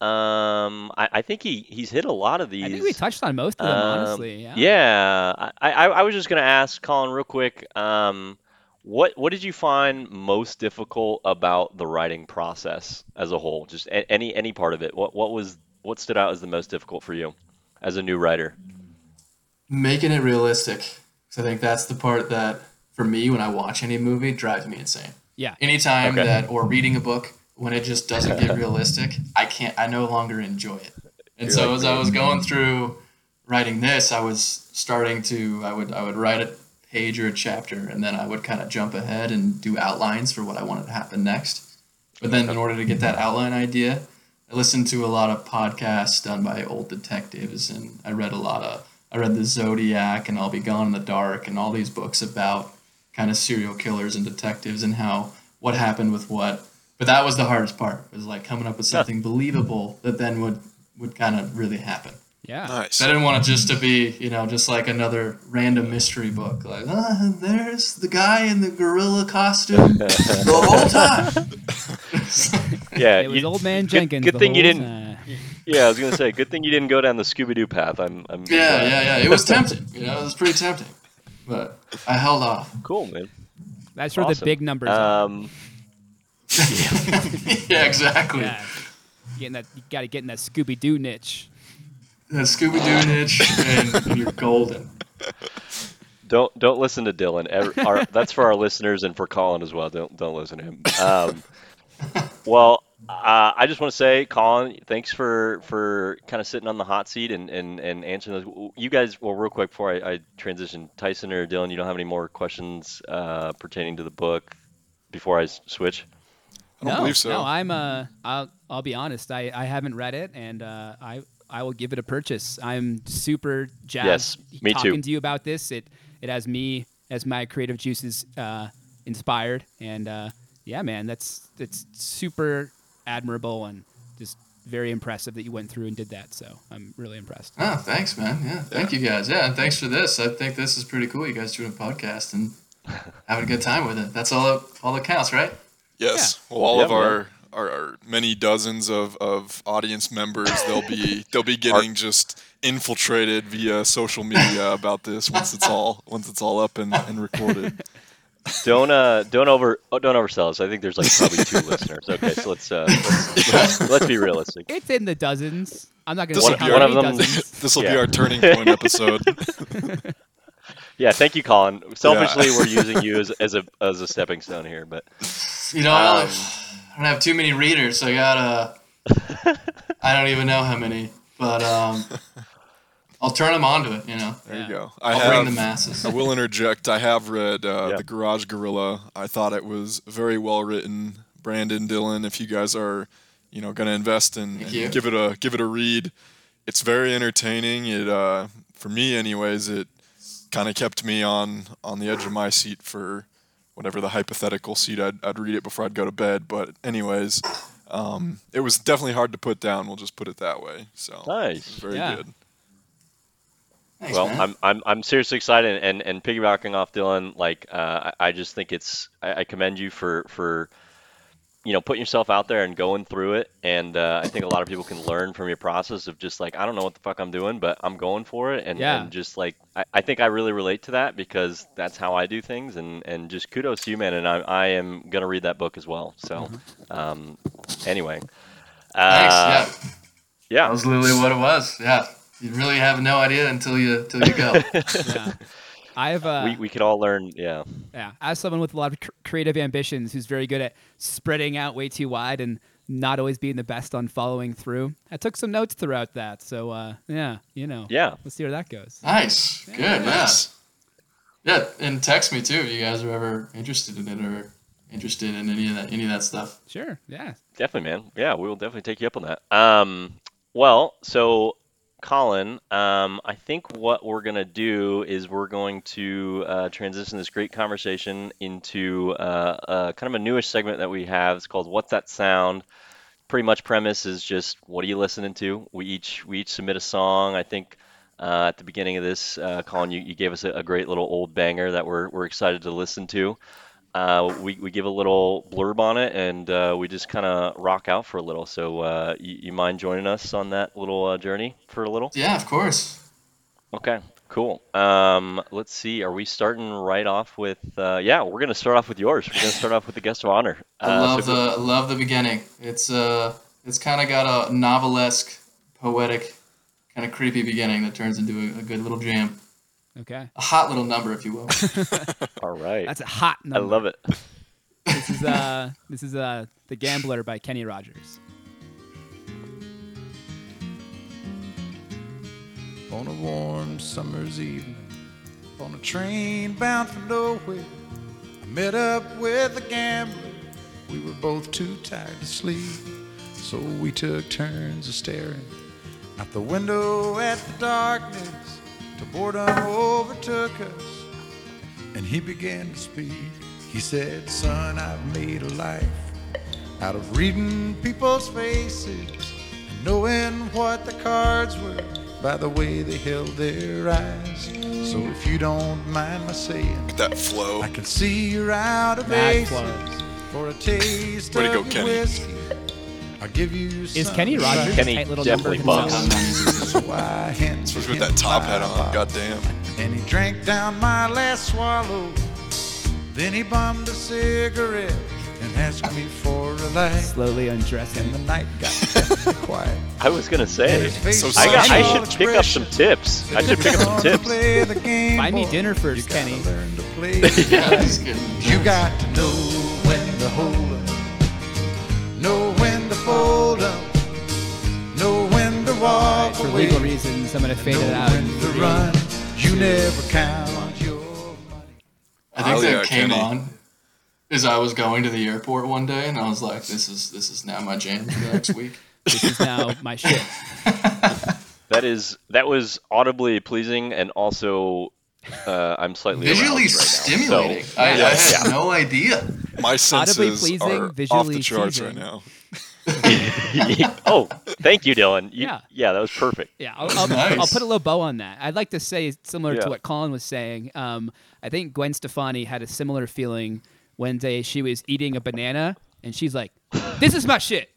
Um, I, I think he he's hit a lot of these. I think we touched on most of them, Um, honestly. Yeah. Yeah, I, I, I was just gonna ask Collin real quick. Um, what what did you find most difficult about the writing process as a whole? Just a, any any part of it. What what was what stood out as the most difficult for you as a new writer? Making it realistic. So I think that's the part that for me when I watch any movie drives me insane. Yeah. Anytime Okay. that or reading a book when it just doesn't get [laughs] realistic, I can't I no longer enjoy it. And You're so like as I was going through writing this, I was starting to I would I would write a page or a chapter and then I would kind of jump ahead and do outlines for what I wanted to happen next. But then in order to get that outline idea, I listened to a lot of podcasts done by old detectives, and I read a lot of. I read the Zodiac and I'll Be Gone in the Dark and all these books about kind of serial killers and detectives and how what happened with what. But that was the hardest part. Was like coming up with something believable that then would would kind of really happen. Yeah. Nice. I didn't want it just to be, you know, just like another random mystery book. Like, ah, there's the guy in the gorilla costume [laughs] the whole time. [laughs] Yeah, It was you- old man Jenkins. Good, the thing you didn't. time. Yeah, I was gonna say, good thing you didn't go down the Scooby Doo path. I'm. I'm yeah, glad. yeah, yeah. It was tempting. You know, it was pretty tempting, but I held off. Cool, man. That's where the big numbers are. [laughs] Yeah, exactly. Yeah. Getting that, you got to get in that Scooby Doo niche. The Scooby Doo niche, and you're golden. don't don't listen to Dillon. Ever, our, that's for our listeners and for Collin as well. Don't don't listen to him. Um, well, uh, I just want to say, Collin, thanks for for kind of sitting on the hot seat and and and answering those. You guys, well, real quick before I, I transition, Tyson or Dillon, you don't have any more questions uh, pertaining to the book before I switch? I don't no, believe so. no, I'm uh, I'll I'll be honest. I, I haven't read it, and uh, I I will give it a purchase. I'm super jazzed Yes, me too. talking to you about this. It it has me as my creative juices uh, inspired, and uh, yeah, man, that's that's super admirable and just very impressive that you went through and did that. So I'm really impressed. Oh, thanks, man. Yeah, thank you guys. Yeah, and thanks for this. I think this is pretty cool. You guys doing a podcast and [laughs] having a good time with it. That's all that, all that counts, right? Yes. Well, all Yeah, of our, our our many dozens of, of audience members, they'll be [laughs] they'll be getting just infiltrated via social media about this once it's all once it's all up and, and recorded. [laughs] Don't uh don't over oh, don't oversell us. I think there's like probably two [laughs] listeners. Okay, so let's uh let's, let's, let's be realistic. It's in the dozens. I'm not going to This say will how be our, one many of them- dozens. this will be our turning point episode. Yeah, thank you, Collin. Selfishly, we're using you as, as a as a stepping stone here, but [laughs] You know, I, don't, I don't have too many readers, so I gotta. [laughs] I don't even know how many, but um, [laughs] I'll turn them onto it. You know, There Yeah. you go. I I'll have, bring the masses. I will interject. I have read uh, Yeah. The Garage Guerrilla. I thought it was very well written. Brandon Dillon, if you guys are, you know, going to invest in and you. give it a give it a read, it's very entertaining. It uh, for me, anyways, it kind of kept me on on the edge of my seat for whatever the hypothetical seat. I'd I'd read it before I'd go to bed. But anyways, um, it was definitely hard to put down. We'll just put it that way. So Nice. very Yeah. good. Thanks, well, man. I'm, I'm I'm seriously excited, and and piggybacking off Dillon, like uh, I, I just think it's I, I commend you for for you know putting yourself out there and going through it, and uh, I think a lot of people can learn from your process of just like I don't know what the fuck I'm doing, but I'm going for it, and, Yeah. and just like I, I think I really relate to that because that's how I do things, and and just kudos to you, man, and I I am gonna read that book as well. So, um, anyway, Thanks. uh, yeah, yeah, that was literally what it was. Yeah, you really have no idea until you until you go. [laughs] Yeah. I've uh, we we could all learn, yeah. Yeah, as someone with a lot of cr- creative ambitions who's very good at spreading out way too wide and not always being the best on following through, I took some notes throughout that. So, uh, yeah, you know, Yeah. let's see where that goes. nice. Good. Yeah. Nice. Yeah, and text me too if you guys are ever interested in it or interested in any of that any of that stuff. Sure, yeah. Definitely, man. Yeah, we will definitely take you up on that. Um, well, so Collin, um, I think what we're gonna do is we're going to uh, transition this great conversation into uh, uh, kind of a newish segment that we have. It's called "What's That Sound." Pretty much premise is just what are you listening to? We each we each submit a song. I think uh, at the beginning of this, uh, Collin, you, you gave us a, a great little old banger that we're we're excited to listen to. Uh, we, we give a little blurb on it and uh, we just kind of rock out for a little. So, uh, you, you mind joining us on that little uh, journey for a little? Yeah, of course. Okay, cool. Um, let's see. Are we starting right off with? Uh, yeah, we're gonna start off with yours. We're gonna start off with the guest of honor. [laughs] I Uh, love so- the love the beginning. It's uh it's kind of got a novelesque, poetic, kind of creepy beginning that turns into a, a good little jam, Okay, a hot little number, if you will. [laughs] all right. that's a hot number. I love it. This is uh, this is uh, the Gambler by Kenny Rogers. on a warm summer's evening on a train bound for nowhere. I met up with a gambler. We were both too tired to sleep. So we took turns of staring out the window at the darkness till boredom overtook us. And he began to speak. He said, Son, I've made a life out of reading people's faces and knowing what the cards were by the way they held their eyes. So if you don't mind my saying, that flow. I can see you're out of Mad aces for a taste Way to of go, your Kenny. whiskey. I'll give you Is Kenny Rogers Kenny tight little definitely number bucks. himself? So I Especially with that top hat on. Goddamn. And he drank down my last swallow. Then he bummed a cigarette and asked me for a light. Slowly And the undressing. night got [laughs] quiet. I was gonna say, So I, got, I should pick up some tips. I should pick up some tips. play the game, Buy me boy. dinner first, You gotta Kenny. learn to [laughs] play the game. You got to know when to hold 'em, know when to fold 'em, know when to walk For away, legal reasons, I'm gonna fade know it out. when to run. You never count your money. I think Oh, that yeah, came Kenny. on as I was going to the airport one day, and I was like, "This is this is now my jam for the next [laughs] week." This is now my shit. [laughs] That is that was audibly pleasing and also uh, I'm slightly Visually aroused right now. stimulating. So, I, Yes. I had no idea. My senses pleasing, are off visually the charts seizing. right now. [laughs] oh, thank you, Dillon. You- Yeah. yeah, that was perfect. Yeah, I'll, I'll, Nice. I'll put a little bow on that. I'd like to say similar Yeah. to what Collin was saying. Um, I think Gwen Stefani had a similar feeling one day she was eating a banana and she's like, "This is my shit.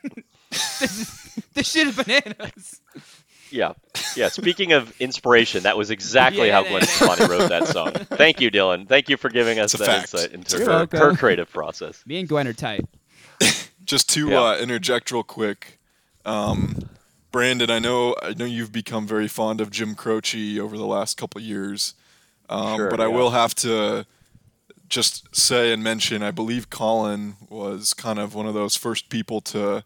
[laughs] this is this shit is bananas." Yeah, yeah. Speaking of inspiration, that was exactly Yeah, how Gwen. Stefani wrote that song. Thank you, Dillon. Thank you for giving us It's that fact. insight into her, her creative process. Me and Gwen are tight. [laughs] Just to Yeah. uh, interject real quick, um, Brandon, I know I know you've become very fond of Jim Croce over the last couple years, um, Sure, but I will have to just say and mention. I believe Collin was kind of one of those first people to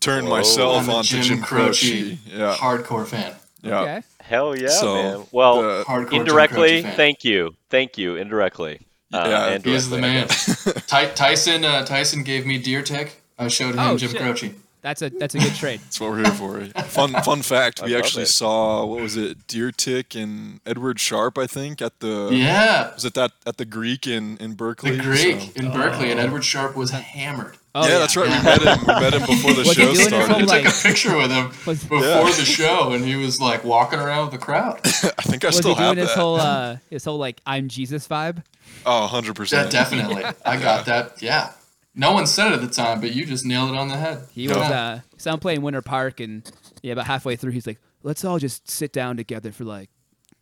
turn Whoa. myself I'm a onto Jim, Jim Croce Croce. Yeah, hardcore fan. yeah. Okay. Hell yeah, So, man. Well, the- indirectly, thank you, thank you, indirectly. Uh, Yeah, and He is the man. [laughs] Ty- Tyson uh, Tyson gave me Deer Tick. I showed him Oh, Jim shit. Croce. That's a that's a good trade. That's what we're here for. [laughs] Fun fun fact: I we actually it. saw what was it, Deer Tick and Edward Sharpe, I think, at the Yeah, was it that at the Greek in in Berkeley? the Greek So- in Berkeley, and Edward Sharpe was hammered. Oh, yeah, that's right. We met him. We met him before the show started. whole, like- took a picture with him Was- before Yeah. the show, and he was like walking around with the crowd. [laughs] I think I Was still he doing have his that. whole uh, his whole like I'm Jesus vibe? oh, 100 percent. definitely. I got that. Yeah. No one said it at the time, but you just nailed it on the head. He was uh so I'm playing Winter Park and yeah, about halfway through he's like, let's all just sit down together for like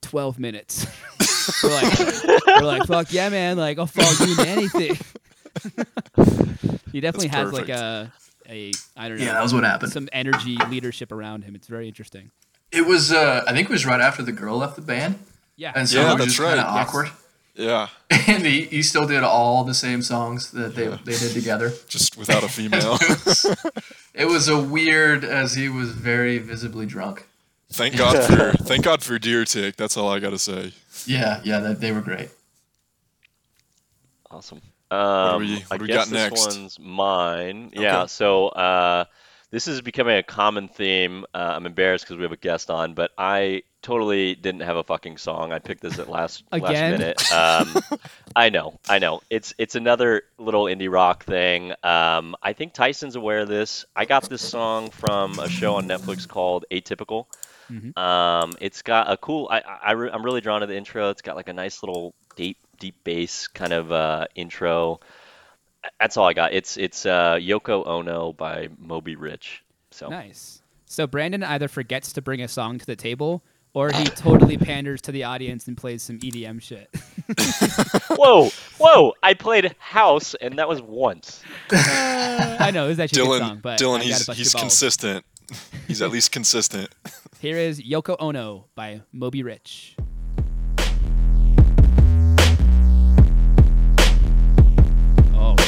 twelve minutes. [laughs] we're like we're like, fuck yeah man, like I'll follow you in anything. [laughs] he definitely That's has like perfect. a a I don't know Yeah, that was what happened. some energy leadership around him. It's very interesting. It was, uh, I think it was right after the girl left the band. Yeah. And so Yeah, it was that's just kind right. of Yes. Awkward. Yeah, [laughs] And he, he still did all the same songs that they, they did together. just without a female. [laughs] It was, it was a weird, as he was very visibly drunk. thank God for thank God for Deer Tick. That's all I gotta say. Yeah, yeah, that, they were great. Awesome. do Um, we- I what do we guess got this next? one's mine. Yeah. So uh, this is becoming a common theme. Uh, I'm embarrassed because we have a guest on, but I totally didn't have a fucking song. I picked this at last last minute. Um, [laughs] I know, I know. It's it's another little indie rock thing. Um, I think Tyson's aware of this. I got this song from a show on Netflix called Atypical. Mhm. Um, it's got a cool. I, I, I re- I'm really drawn to the intro. It's got like a nice little deep deep bass kind of uh, intro. That's all I got. It's it's uh, Yoko Ono by Moby Rich. So Nice. So Brandon either forgets to bring a song to the table or he [laughs] totally panders to the audience and plays some EDM shit. [laughs] whoa whoa! I played House and that was once. I know, it was actually a good Dillon, song, but Dillon, he's he's consistent. He's at least consistent. Here is Yoko Ono by Moby Rich.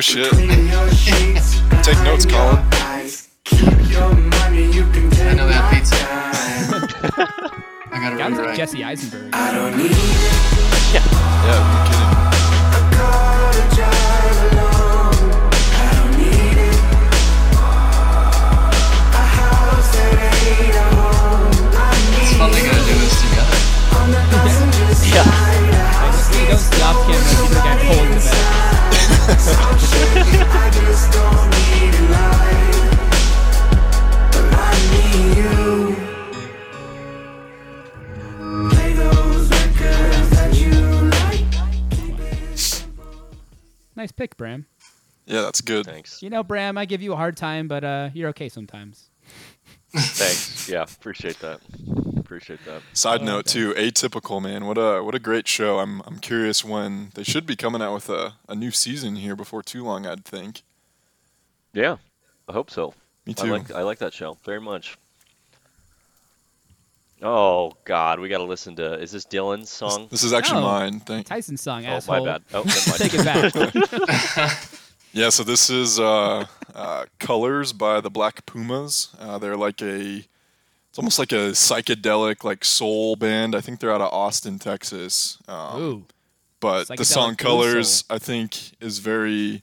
shit. Take notes, Collin. I know that pizza. [laughs] I gotta Guy was like. Jesse Eisenberg. Yeah, no kidding. It's fun they gotta do this together. Yeah. I just we don't stop camera. See the guy pulling the bed. Nice pick, Bram. Yeah, that's good. Thanks. You know, Bram, I give you a hard time, but uh, you're okay sometimes. Thanks. Yeah, appreciate that. Appreciate that. Side note too, atypical man. What a what a great show. I'm I'm curious when they should be coming out with a, a new season here before too long. I'd think. Yeah, I hope so. Me I too. like I like that show very much. Oh God, we got to listen to. Is this Dillon's song? This is actually No. mine. Thank. Tyson song, Oh, my asshole. bad. Oh, never [laughs] mind. Take it back. [laughs] Yeah, so this is uh, uh, Colors by the Black Pumas. Uh, they're like a, it's almost like a psychedelic like soul band. I think they're out of Austin, Texas. Um, Ooh. but the song Colors. I think, is very.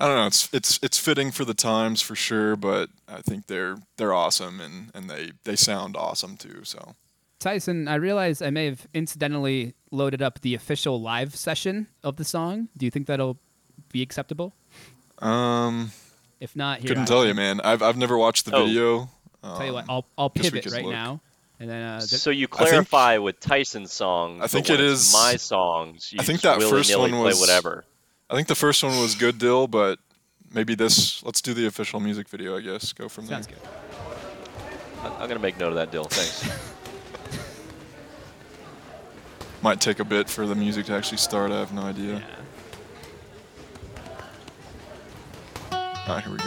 I don't know. It's it's it's fitting for the times for sure, but I think they're they're awesome and, and they, they sound awesome too. So Tyson, I realize I may have incidentally loaded up the official live session of the song. Do you think that'll be acceptable? um, If not, here couldn't I- tell you, man. I've I've never watched the Oh. video. Tell you what, Um, I'll I'll pivot right look. now, and then uh, So you I think- clarify with Tyson's song. I think but when it it's my songs. I think that first one was- whatever. I think the first one was good, Dill, but maybe this. Let's do the official music video. I guess go from sounds there. good. I- I'm gonna make note of that, Dill. Thanks. [laughs] Might take a bit for the music to actually start. I have no idea. Yeah. All right, here we go.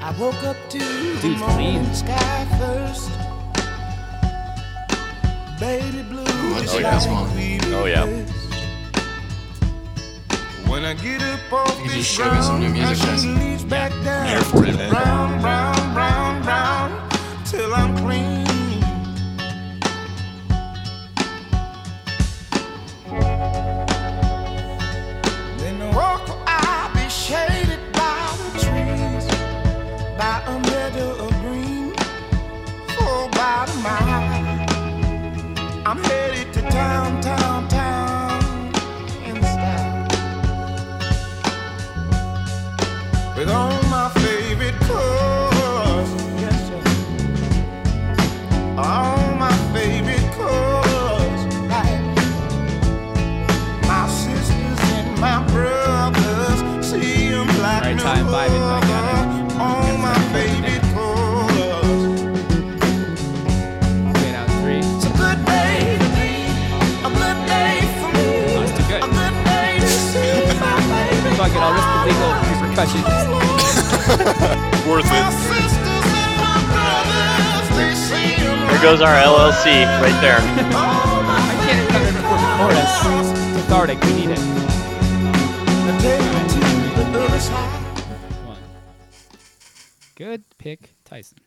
I woke up to the Dude's morning clean. sky first. Baby blue, I just like like this one. we Oh, yeah. When I get up off You can this show me some new ground, music, I leaves back down. Here for you, man. Brown, brown, brown, brown, till I'm clean. Legal. [laughs] Worth it. sisters and my brothers, they see 'em There goes our LLC right there. all my I can't cover it before the chorus. Cathartic, we need it. take me to the other side. One. Good pick, Tyson.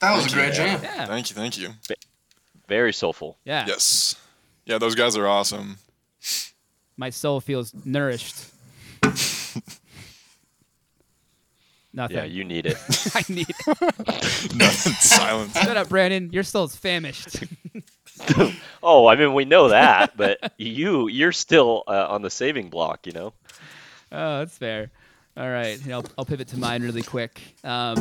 That was a great jam. Yeah. Thank you, thank you. Very soulful. Yeah. Yes. Yeah, those guys are awesome. My soul feels nourished. Nothing. Yeah, you need it. [laughs] I need it. [laughs] Nothing. Silence. Shut up, Brandon. Your soul's famished. [laughs] Oh, I mean we know that, but you you're still uh, on the saving block, you know. Oh, that's fair. All right, I'll, I'll pivot to mine really quick. Um,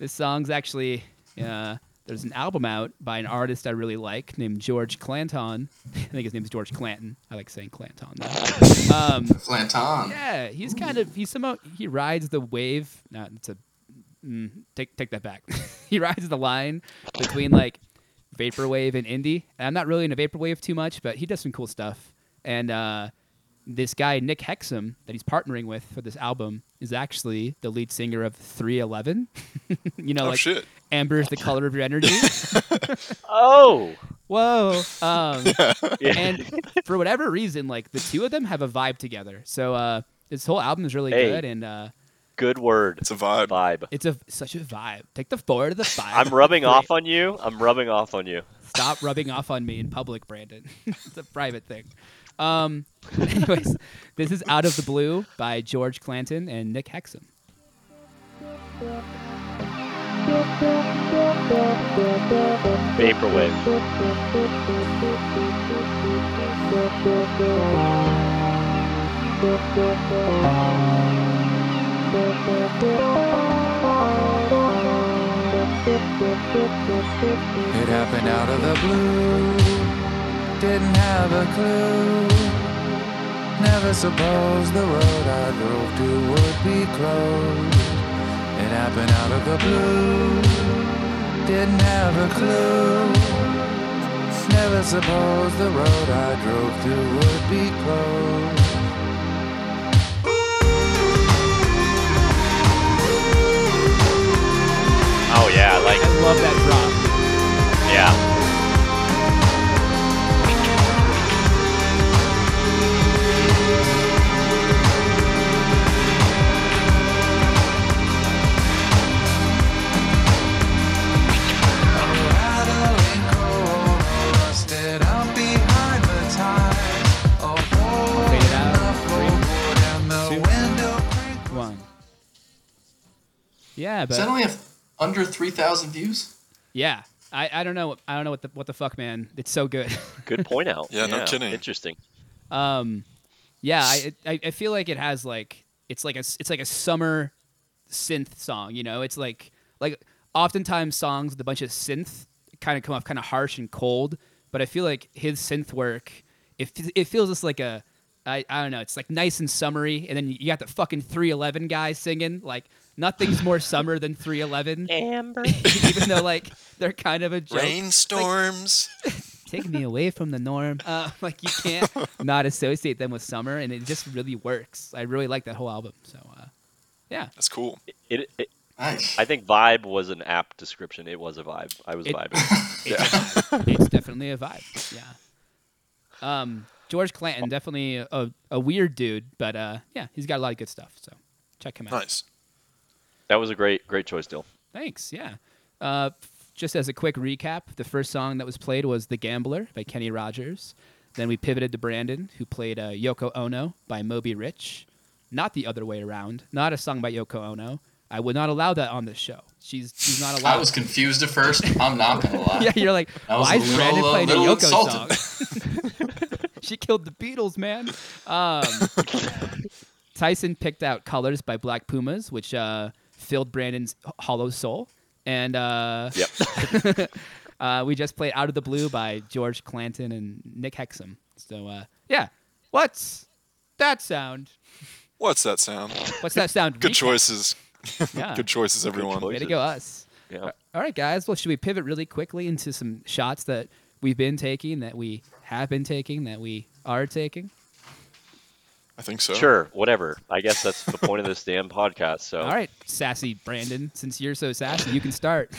this song's actually uh, there's an album out by an artist I really like named George Clanton. [laughs] I think his name is George Clanton. I like saying Clanton. Though. Um, [laughs] Flanton. yeah, he's kind of he's somehow he rides the wave. No, it's a mm, take take that back. [laughs] he rides the line between like vaporwave and indie. And I'm not really into vaporwave too much, but he does some cool stuff. And uh, this guy Nick Hexum that he's partnering with for this album is actually the lead singer of 311. [laughs] you know, Oh, like shit. Amber's the color of your energy. [laughs] Oh, Whoa. Um, [laughs] Yeah. And for whatever reason, like the two of them have a vibe together. So uh, this whole album is really Hey. good, and uh, good word. It's a vibe. Vibe. it's a such a vibe. Take the four to the five. I'm rubbing off on you. I'm rubbing off on you. Stop rubbing off on me in public, Brandon. it's a private thing. Um, [laughs] anyways, this is Out of the Blue by George Clanton and Nick Hexum. Vaporwave. It happened out of the blue. Didn't have a clue. Never supposed the road I drove to would be closed. It happened out of the blue. Didn't have a clue. Never supposed the road I drove to would be closed. Oh yeah, like I love that drop. yeah. Yeah, but Does that only have under 3,000 views? yeah, I, I don't know I don't know what the what the fuck, man. It's so good. [laughs] Good point out. Yeah, no kidding. Interesting. Um, yeah, I, I I feel like it has like it's like a s- it's like a summer synth song. You know, it's like like oftentimes songs with a bunch of synth kind of come off kind of harsh and cold, but I feel like his synth work it it feels just like a I, I don't know. It's like nice and summery, and then you got the fucking 311 guy singing. Like nothing's more summer than 311. [laughs] Amber. [laughs] Even though like they're kind of a joke. Rainstorms. [laughs] take me away from the norm. Uh, like you can't not associate them with summer, and it just really works. I really like that whole album. So uh, yeah, That's cool. It, it, Nice. I think vibe was an apt description. It was a vibe. I was It- vibing. it's, a vibe. it's definitely a vibe. Yeah. Um, George Clanton, definitely a, a, a weird dude, but uh, yeah, he's got a lot of good stuff. So check him out. Nice. That was a great, great choice, Dill. Thanks. Yeah. Uh, just as a quick recap, the first song that was played was "The Gambler" by Kenny Rogers. Then we pivoted to Brandon, who played uh, "Yoko Ono" by Moby Rich. Not the other way around. Not a song by Yoko Ono. I would not allow that on this show. She's she's not allowed. I was confused at first. I'm not gonna [laughs] lie. yeah, you're like, I was why a is Brandon little, uh, playing a Yoko insulted. song? [laughs] she killed the Beatles, man. Um, [laughs] Tyson picked out "Colors" by Black Pumas, which uh, filled Brandon's hollow soul, and uh, Yep. [laughs] uh, we just played "Out of the Blue" by George Clanton and Nick Hexum. So uh, yeah, what's that sound? What's that sound? What's that sound? [laughs] Good choices. [laughs] Yeah. Good choices, everyone. choice. Way to go, us. Yeah. All right, guys. Well, should we pivot really quickly into some shots that we've been taking, that we have been taking, that we are taking? I think so. Sure, whatever. I guess that's the point of this damn podcast. So, All right, sassy Brandon. Since you're so sassy, you can start.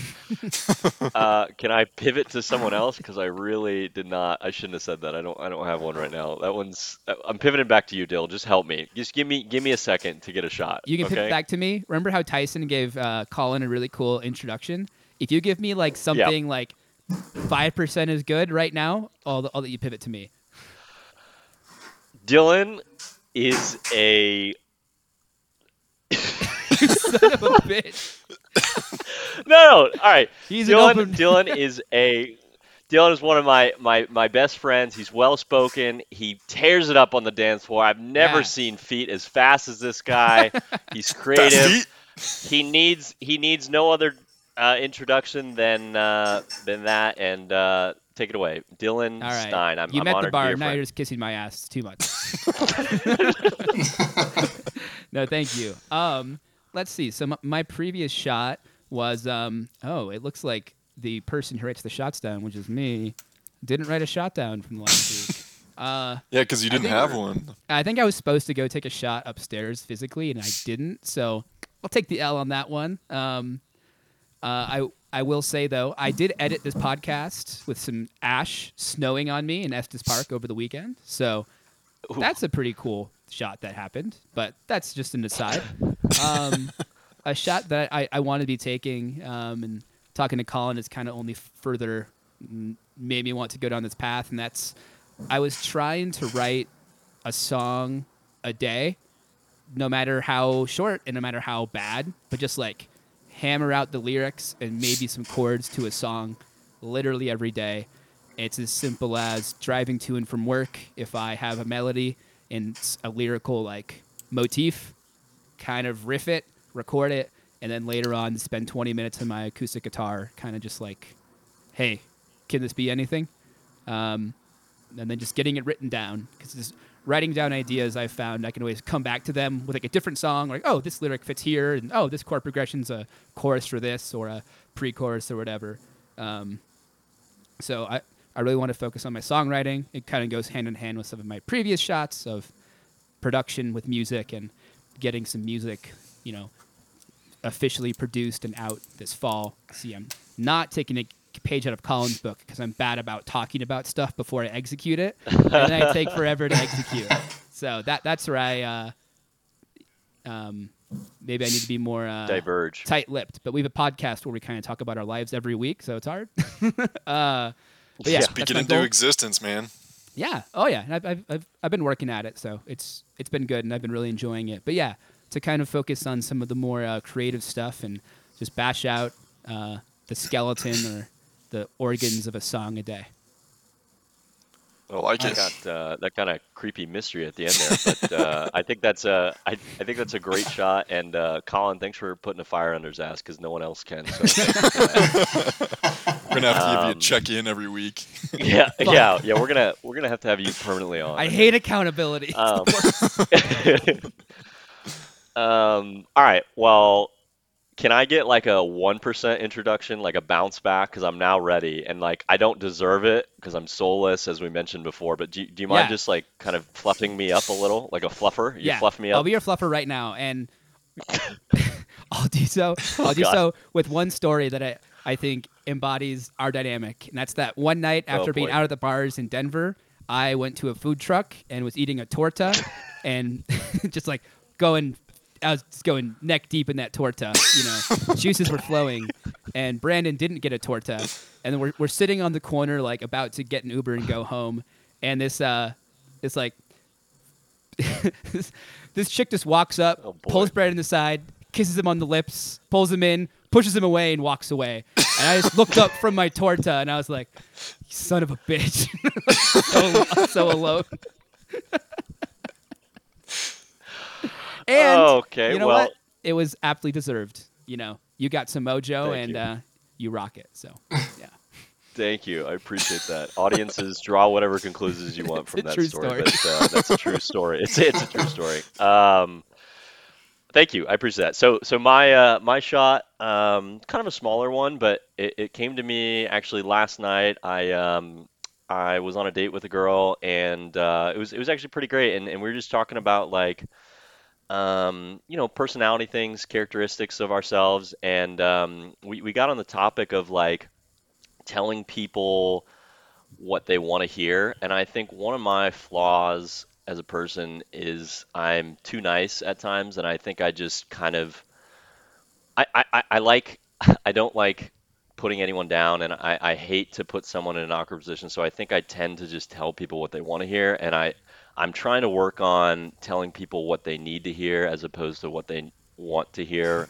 [laughs] uh, can I pivot to someone else? Because I really did not. I shouldn't have said that. I don't. I don't have one right now. That one's. I'm pivoting back to you, Dill. Just help me. Just give me. Give me a second to get a shot. You can okay? pivot back to me. Remember how Tyson gave uh, Collin a really cool introduction? If you give me like something like five percent is good right now, I'll, I'll let you pivot to me. Dillon is a. [laughs] Son of a bitch. No, no. All right. He's Dillon. open- [laughs] Dillon is a. Dillon is one of my, my, my best friends. He's well spoken. He tears it up on the dance floor. I've never Yeah. seen feet as fast as this guy. [laughs] He's creative. He needs he needs no other uh, introduction than uh, than that. And uh, take it away, Dillon All right. Stein. I'm, you I'm met honored the bar. your Now friend. you're just kissing my ass. It's too much. [laughs] [laughs] no, thank you. Um, let's see. So my, my previous shot was um. Oh, it looks like the person who writes the shots down, which is me, didn't write a shot down from last week. [laughs] Uh, Yeah, because you didn't have one. I think I was supposed to go take a shot upstairs physically, and I didn't. So I'll take the L on that one. Um, uh, I I will say though, I did edit this podcast with some ash snowing on me in Estes Park over the weekend. So that's a pretty cool shot that happened. But that's just an aside. Um, a shot that I, I want to be taking um, and talking to Collin is kind of only further made me want to go down this path, and that's I was trying to write a song a day, no matter how short and no matter how bad, but just like hammer out the lyrics and maybe some chords to a song literally every day. It's as simple as driving to and from work. If I have a melody and a lyrical like motif, kind of riff it, record it, and then later on spend 20 minutes on my acoustic guitar, kind of just like, hey, can this be anything? Um, and then just getting it written down because writing down ideas I found I can always come back to them with like a different song, like oh this lyric fits here, and oh this chord progression's a chorus for this or a pre-chorus or whatever. Um, so I I really want to focus on my songwriting. It kind of goes hand in hand with some of my previous shots of production with music and getting some music, you know, officially produced and out this fall. See, I'm not taking a page out of Collin's book because I'm bad about talking about stuff before I execute it, [laughs] and then I take forever to execute. So that that's where I uh, um, maybe I need to be more uh, Diverge. tight-lipped. But we have a podcast where we kind of talk about our lives every week, so it's hard. [laughs] uh, but yeah, Speak it into goal. existence, man. Yeah. Oh yeah. I've, I've, I've, I've been working at it, so it's it's been good, and I've been really enjoying it. But yeah, to kind of focus on some of the more uh, creative stuff and just bash out uh, the skeleton or the organs of a song a day. I like I it. got uh, that kind of creepy mystery at the end there, but uh, I think that's a I, I think that's a great shot. And uh, Collin, thanks for putting a fire under his ass because no one else can. So thanks for that. [laughs] We're gonna have to give you a Um, check in every week. yeah, [laughs] yeah, yeah. We're gonna we're gonna have to have you permanently on. I hate accountability. Um, [laughs] um, all right. Well, can I get like a one percent introduction, like a bounce back, because I'm now ready, and like I don't deserve it because I'm soulless, as we mentioned before. But do you, do you mind Yeah. just like kind of fluffing me up a little, like a fluffer? You yeah. fluff me up? I'll be your fluffer right now, and [laughs] I'll do so. [laughs] Oh, I'll do God. so with one story that I I think embodies our dynamic, and that's that one night Oh, after being out at the bars in Denver, I went to a food truck and was eating a torta, [laughs] and just like going. I was just going neck deep in that torta, you know, [laughs] juices were flowing, and Brandon didn't get a torta, and then we're, we're sitting on the corner like about to get an Uber and go home, and this uh, this like [laughs] this, this chick just walks up, Oh, pulls Brandon aside, kisses him on the lips, pulls him in, pushes him away, and walks away. And I just looked up from my torta and I was like, son of a bitch!" [laughs] so, so alone. And Okay, you know well- what? It was aptly deserved. You know, you got some mojo and you. Uh, you rock it. So [laughs] yeah. Thank you. I appreciate that. Audiences draw whatever conclusions you want [laughs] from that story, story. but uh, that's a true story. It's it's a true story. Um, thank you. I appreciate that. So so my uh, my shot, um, kind of a smaller one, but it, it came to me actually last night. I um, I was on a date with a girl, and uh, it was it was actually pretty great, and, and we were just talking about like um, you know, personality things, characteristics of ourselves, and um, we we got on the topic of like telling people what they want to hear. And I think one of my flaws as a person is I'm too nice at times, and I think I just kind of I, I, I- like [laughs] I don't like putting anyone down, and I, I hate to put someone in an awkward position. So I think I tend to just tell people what they want to hear, and I I'm trying to work on telling people what they need to hear as opposed to what they want to hear.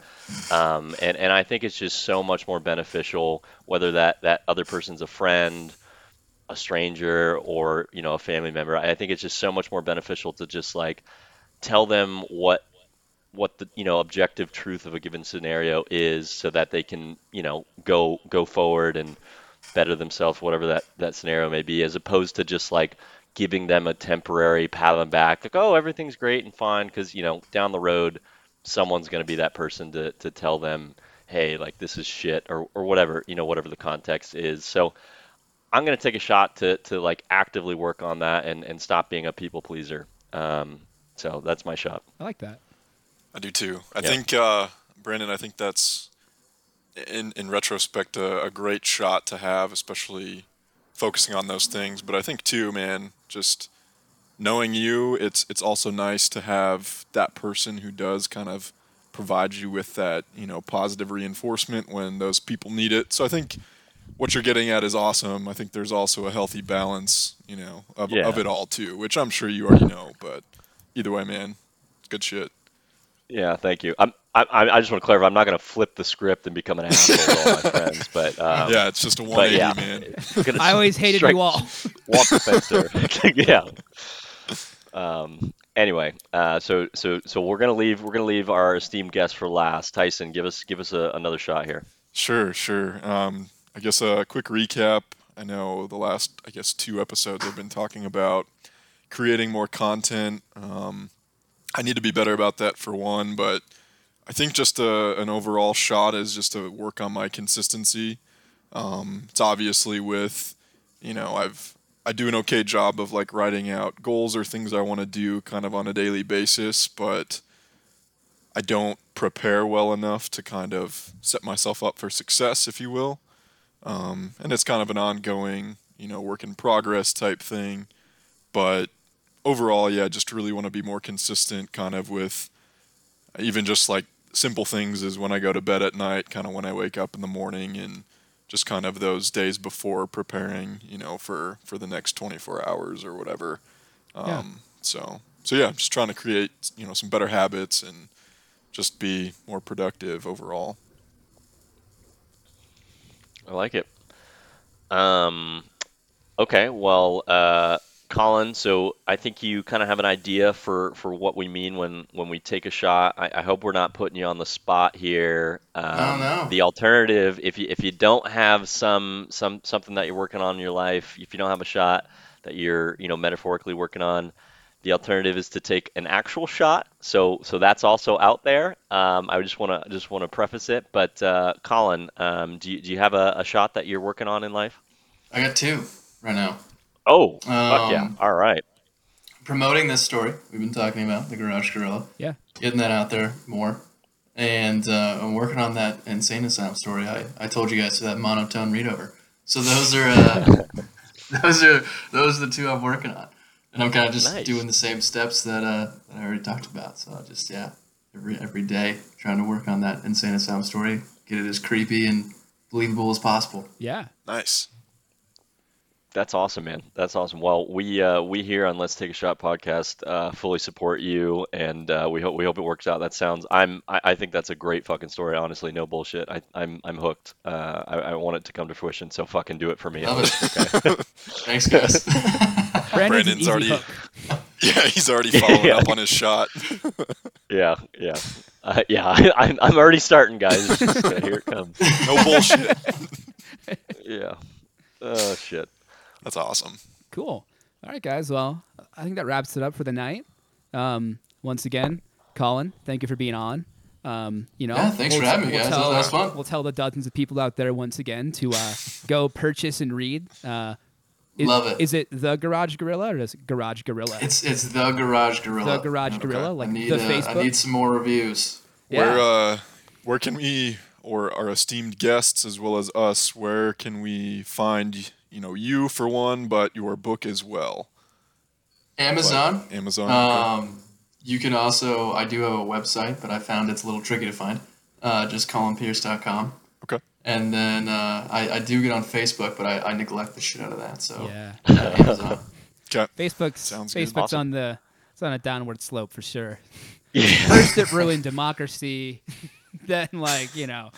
Um, and, and I think it's just so much more beneficial, whether that, that other person's a friend, a stranger, or, you know, a family member. I think it's just so much more beneficial to just like tell them what what the you know objective truth of a given scenario is so that they can you know go go forward and better themselves whatever that that scenario may be as opposed to just like giving them a temporary pat on the back like oh everything's great and fine because you know down the road someone's going to be that person to to tell them hey like this is shit or or whatever you know whatever the context is so I'm gonna take a shot to to like actively work on that and and stop being a people pleaser. Um, so that's my shot. I like that. I do too. I Yeah. think, uh, Brandon, I think that's in in retrospect a, a great shot to have, especially focusing on those things. But I think too, man, just knowing you, it's it's also nice to have that person who does kind of provide you with that, you know, positive reinforcement when those people need it. So I think what you're getting at is awesome. I think there's also a healthy balance, you know, of, Yeah. of it all too, which I'm sure you already know. But either way, man, good shit. Yeah, thank you. I'm, I, I I just want to clarify. I'm not going to flip the script and become an asshole to all my [laughs] friends, but um, Yeah, it's just a but 180, yeah. man. [laughs] I always hated strike- you all. [laughs] Walk the fence there. yeah. Um. Anyway, uh, so so so we're gonna leave we're gonna leave our esteemed guest for last. Tyson, give us give us a, another shot here. Sure, sure. Um, I guess a quick recap. I know the last, I guess, two episodes I've been talking about creating more content. Um, I need to be better about that for one, but I think just a, an overall shot is just to work on my consistency. Um, it's obviously with, you know, I've I do an okay job of like writing out goals or things I want to do kind of on a daily basis, but I don't prepare well enough to kind of set myself up for success, if you will. Um, and it's kind of an ongoing, you know, work in progress type thing. But overall, yeah, just really want to be more consistent kind of with even just like simple things is when I go to bed at night, kind of when I wake up in the morning and just kind of those days before preparing, you know, for, for the next 24 hours or whatever. Um, Yeah. So, so yeah, I'm just trying to create, you know, some better habits and just be more productive overall. I like it. Um, okay, well, uh, Collin, so I think you kind of have an idea for, for what we mean when, when we take a shot. I, I hope we're not putting you on the spot here. Um, no. The alternative, if you if you don't have some some something that you're working on in your life, if you don't have a shot that you're you know metaphorically working on, the alternative is to take an actual shot. So so that's also out there. Um, I just want to just want to preface it. But uh, Collin, um, do you, do you have a, a shot that you're working on in life? I got two right now. Oh, fuck yeah! Um, All right. Promoting this story we've been talking about, the Garage Guerrilla. Yeah. Getting that out there more. And uh, I'm working on that Insane Asylum story. I, I told you guys that monotone readover. So those are uh, [laughs] those are those are the two I'm working on. And I'm kind of just Nice. doing the same steps that, uh, that I already talked about. So I just yeah, every every day trying to work on that Insane Asylum story, get it as creepy and believable as possible. Yeah. Nice. That's awesome, man. That's awesome. Well, we uh, we here on Let's Take a Shot podcast uh, fully support you, and uh, we hope we hope it works out. That sounds. I'm. I, I think that's a great fucking story. Honestly, no bullshit. I, I'm I'm hooked. Uh, I, I want it to come to fruition. So fucking do it for me. Love Okay. [laughs] Thanks, guys. [laughs] Brandon's, Brandon's already- hook. [laughs] Yeah, he's already following Yeah. up on his shot. Yeah, yeah, uh, yeah. I, I'm I'm already starting, guys. It's just, here it comes. No bullshit. Yeah. Oh shit. That's awesome. Cool. All right, guys. Well, I think that wraps it up for the night. Um, once again, Collin, thank you for being on. Um, you know, Yeah, thanks for we'll- having me, we'll guys. Tell, That was fun. We'll tell the dozens of people out there once again to uh, [laughs] go purchase and read. Uh, is, Love it. Is it the Garage Guerrilla or is it Garage Guerrilla? It's it's the Garage Guerrilla. The Garage Guerrilla, like I need, the uh, I need some more reviews. Where uh, where can we or our esteemed guests as well as us, where can we find you know you for one, but your book as well? Amazon. Like Amazon. okay. Um, you can also I do have a website, but I found it's a little tricky to find. Uh, just collinpearce.com. Okay. And then uh, I, I do get on Facebook, but I, I neglect the shit out of that. So Yeah. uh, Amazon. [laughs] Okay. Facebook's Sounds good. Facebook's Awesome. on the it's on a downward slope for sure. Yeah. [laughs] First it ruined democracy, [laughs] then like you know.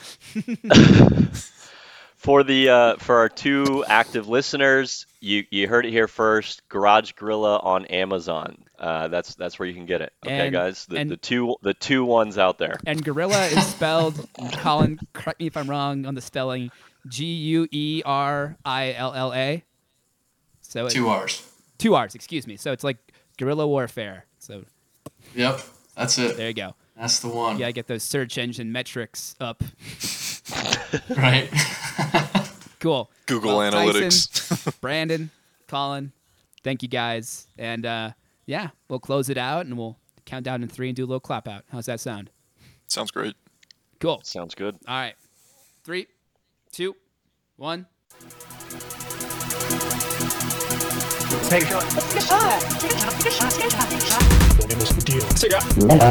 For the uh, for our two active listeners, you you heard it here first. Garage Guerrilla on Amazon. Uh, that's that's where you can get it. Okay, And- guys. The, and- the two the two ones out there. And guerrilla is [laughs] spelled, Collin, correct me if I'm wrong on the spelling, G U E R I L L A. So it- Two R's. Two R's, excuse me. So it's like guerrilla warfare. So Yep. That's it. there you go. That's the one. You gotta get those search engine metrics up. [laughs] [laughs] Right. [laughs] Cool. Google Well, Analytics. [laughs] Brandon, Collin, thank you guys. And uh, yeah, we'll close it out and we'll count down in three and do a little clap out. How's that sound? Sounds great. Cool. Sounds good. All right. Three, two, one. Take a shot. Take a shot. Take a shot. Take a shot. Take a shot. Take a shot. Deal. Take a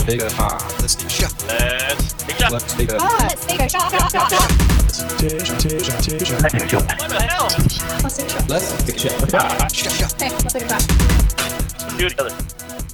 take shot. Let's take a shot. Let's take a shot. Let's take a Let's take a shot. Take a shot. Take a shot. Take a shot. Take a shot. Let's take a shot. let's take a shot. Shot. Shot. Let's take a shot. Do it together.